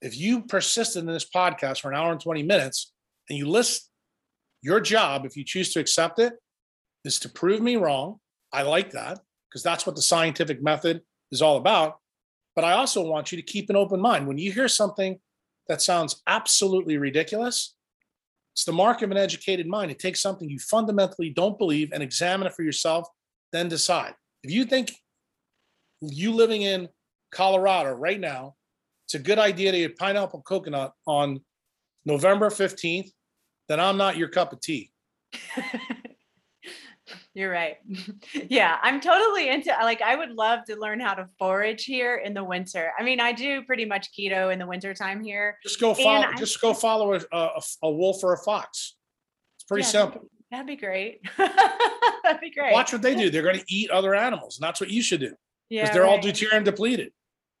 [SPEAKER 3] If you persisted in this podcast for an hour and 20 minutes and you list your job, if you choose to accept it, is to prove me wrong. I like that because that's what the scientific method is all about. But I also want you to keep an open mind. When you hear something that sounds absolutely ridiculous, it's the mark of an educated mind. It takes something you fundamentally don't believe and examine it for yourself, then decide. If you think you living in Colorado right now, it's a good idea to eat pineapple coconut on November 15th, then I'm not your cup of tea.
[SPEAKER 1] You're right. yeah, I'm totally into like I would love to learn how to forage here in the winter. I mean, I do pretty much keto in the winter time here.
[SPEAKER 3] Just go follow.
[SPEAKER 1] I-
[SPEAKER 3] Just go follow a, a, a wolf or a fox. It's pretty
[SPEAKER 1] Yeah,
[SPEAKER 3] simple.
[SPEAKER 1] That'd be great. That'd be great.
[SPEAKER 3] Watch what they do. They're going to eat other animals, and that's what you should do
[SPEAKER 1] yeah,
[SPEAKER 3] because they're all deuterium depleted.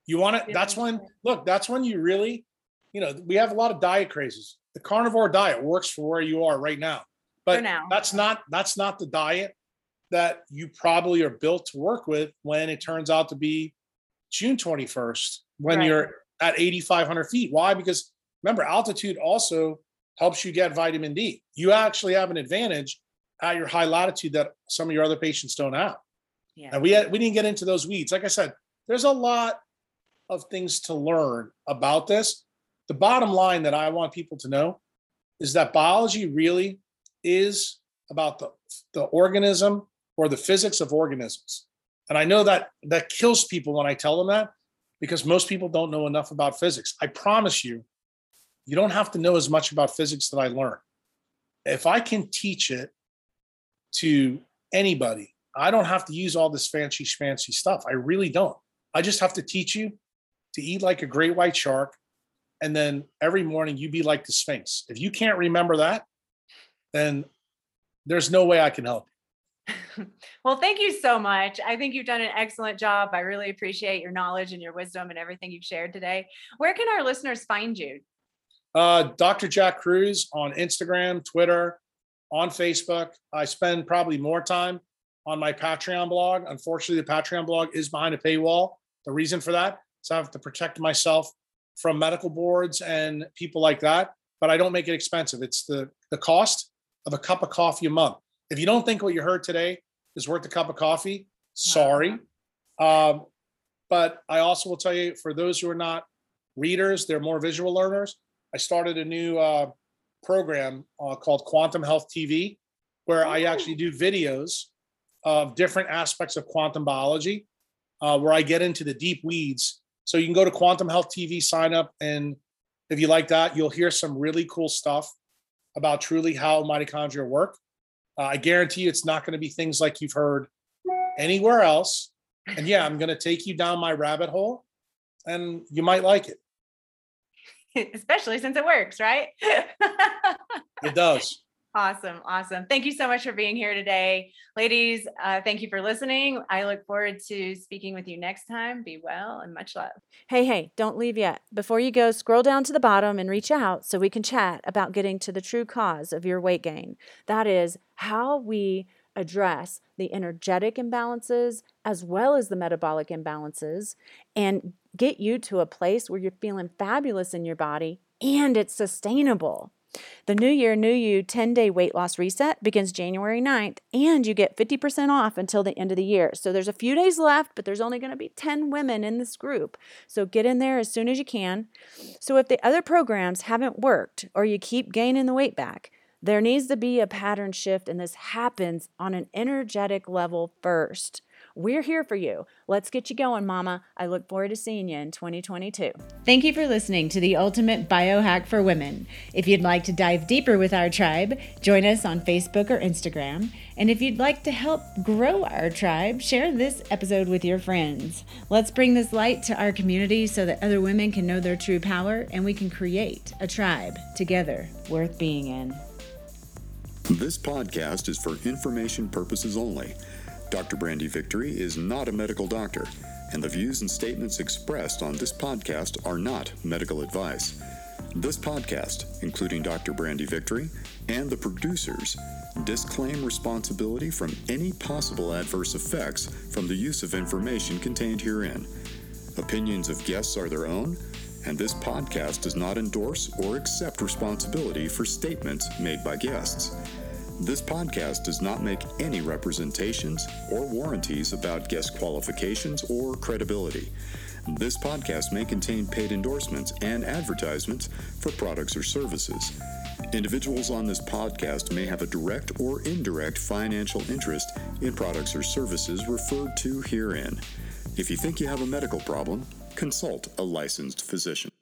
[SPEAKER 3] You want it.
[SPEAKER 1] Yeah,
[SPEAKER 3] That's
[SPEAKER 1] that's
[SPEAKER 3] when
[SPEAKER 1] right.
[SPEAKER 3] look. That's when you really, you know, we have a lot of diet crazes. The carnivore diet works for where you are right now, but that's not that's not the diet that you probably are built to work with when it turns out to be June 21st when
[SPEAKER 1] Right.
[SPEAKER 3] you're at 8,500 feet. Why? Because remember, altitude also helps you get vitamin D. You actually have an advantage at your high latitude that some of your other patients don't have.
[SPEAKER 1] Yeah.
[SPEAKER 3] And we had, we didn't get into those weeds. Like I said, there's a lot of things to learn about this. The bottom line that I want people to know is that biology really is about the, the organism or the physics of organisms. And I know that that kills people when I tell them that because most people don't know enough about physics. I promise you, you don't have to know as much about physics that I learned. If I can teach it to anybody, I don't have to use all this fancy schmancy stuff. I really don't. I just have to teach you to eat like a great white shark. And then every morning you be like the Sphinx. If you can't remember that, then there's no way I can help.
[SPEAKER 1] well, thank you so much. I think you've done an excellent job. I really appreciate your knowledge and your wisdom and everything you've shared today. Where can our listeners find you?
[SPEAKER 3] Uh, Dr. Jack Kruse on Instagram, Twitter, on Facebook. I spend probably more time on my Patreon blog. Unfortunately, the Patreon blog is behind a paywall. The reason for that is I have to protect myself from medical boards and people like that. But I don't make it expensive. It's the the cost of a cup of coffee a month. If you don't think what you heard today is worth a cup of coffee, sorry. Um, but I also will tell you for those who are not readers, they're more visual learners. I started a new uh, program uh, called Quantum Health TV, where I actually do videos of different aspects of quantum biology, uh, where I get into the deep weeds. So you can go to Quantum Health TV, sign up, and if you like that, you'll hear some really cool stuff about truly how mitochondria work. Uh, I guarantee you, it's not going to be things like you've heard anywhere else. And yeah, I'm going to take you down my rabbit hole, and you might like it.
[SPEAKER 1] especially since it works, right?
[SPEAKER 3] It does.
[SPEAKER 1] Awesome. Awesome. Thank you so much for being here today. Ladies, uh, thank you for listening. I look forward to speaking with you next time. Be well and much love. Hey, hey, don't leave yet. Before you go, scroll down to the bottom and reach out so we can chat about getting to the true cause of your weight gain. That is how we address the energetic imbalances as well as the metabolic imbalances and get you to a place where you're feeling fabulous in your body and it's sustainable. The New Year, New You 10 day weight loss reset begins January 9th, and you get 50% off until the end of the year. So there's a few days left, but there's only going to be 10 women in this group. So get in there as soon as you can. So if the other programs haven't worked or you keep gaining the weight back, there needs to be a pattern shift, and this happens on an energetic level first. We're here for you. Let's get you going, Mama. I look forward to seeing you in 2022.
[SPEAKER 2] Thank you for listening to the Ultimate Biohack for Women. If you'd like to dive deeper with our tribe, join us on Facebook or Instagram. And if you'd like to help grow our tribe, share this episode with your friends. Let's bring this light to our community so that other women can know their true power and we can create a tribe together worth being in.
[SPEAKER 4] This podcast is for information purposes only. Dr. Brandy Victory is not a medical doctor, and the views and statements expressed on this podcast are not medical advice. This podcast, including Dr. Brandy Victory and the producers, disclaim responsibility from any possible adverse effects from the use of information contained herein. Opinions of guests are their own, and this podcast does not endorse or accept responsibility for statements made by guests. This podcast does not make any representations or warranties about guest qualifications or credibility. This podcast may contain paid endorsements and advertisements for products or services. Individuals on this podcast may have a direct or indirect financial interest in products or services referred to herein. If you think you have a medical problem, consult a licensed physician.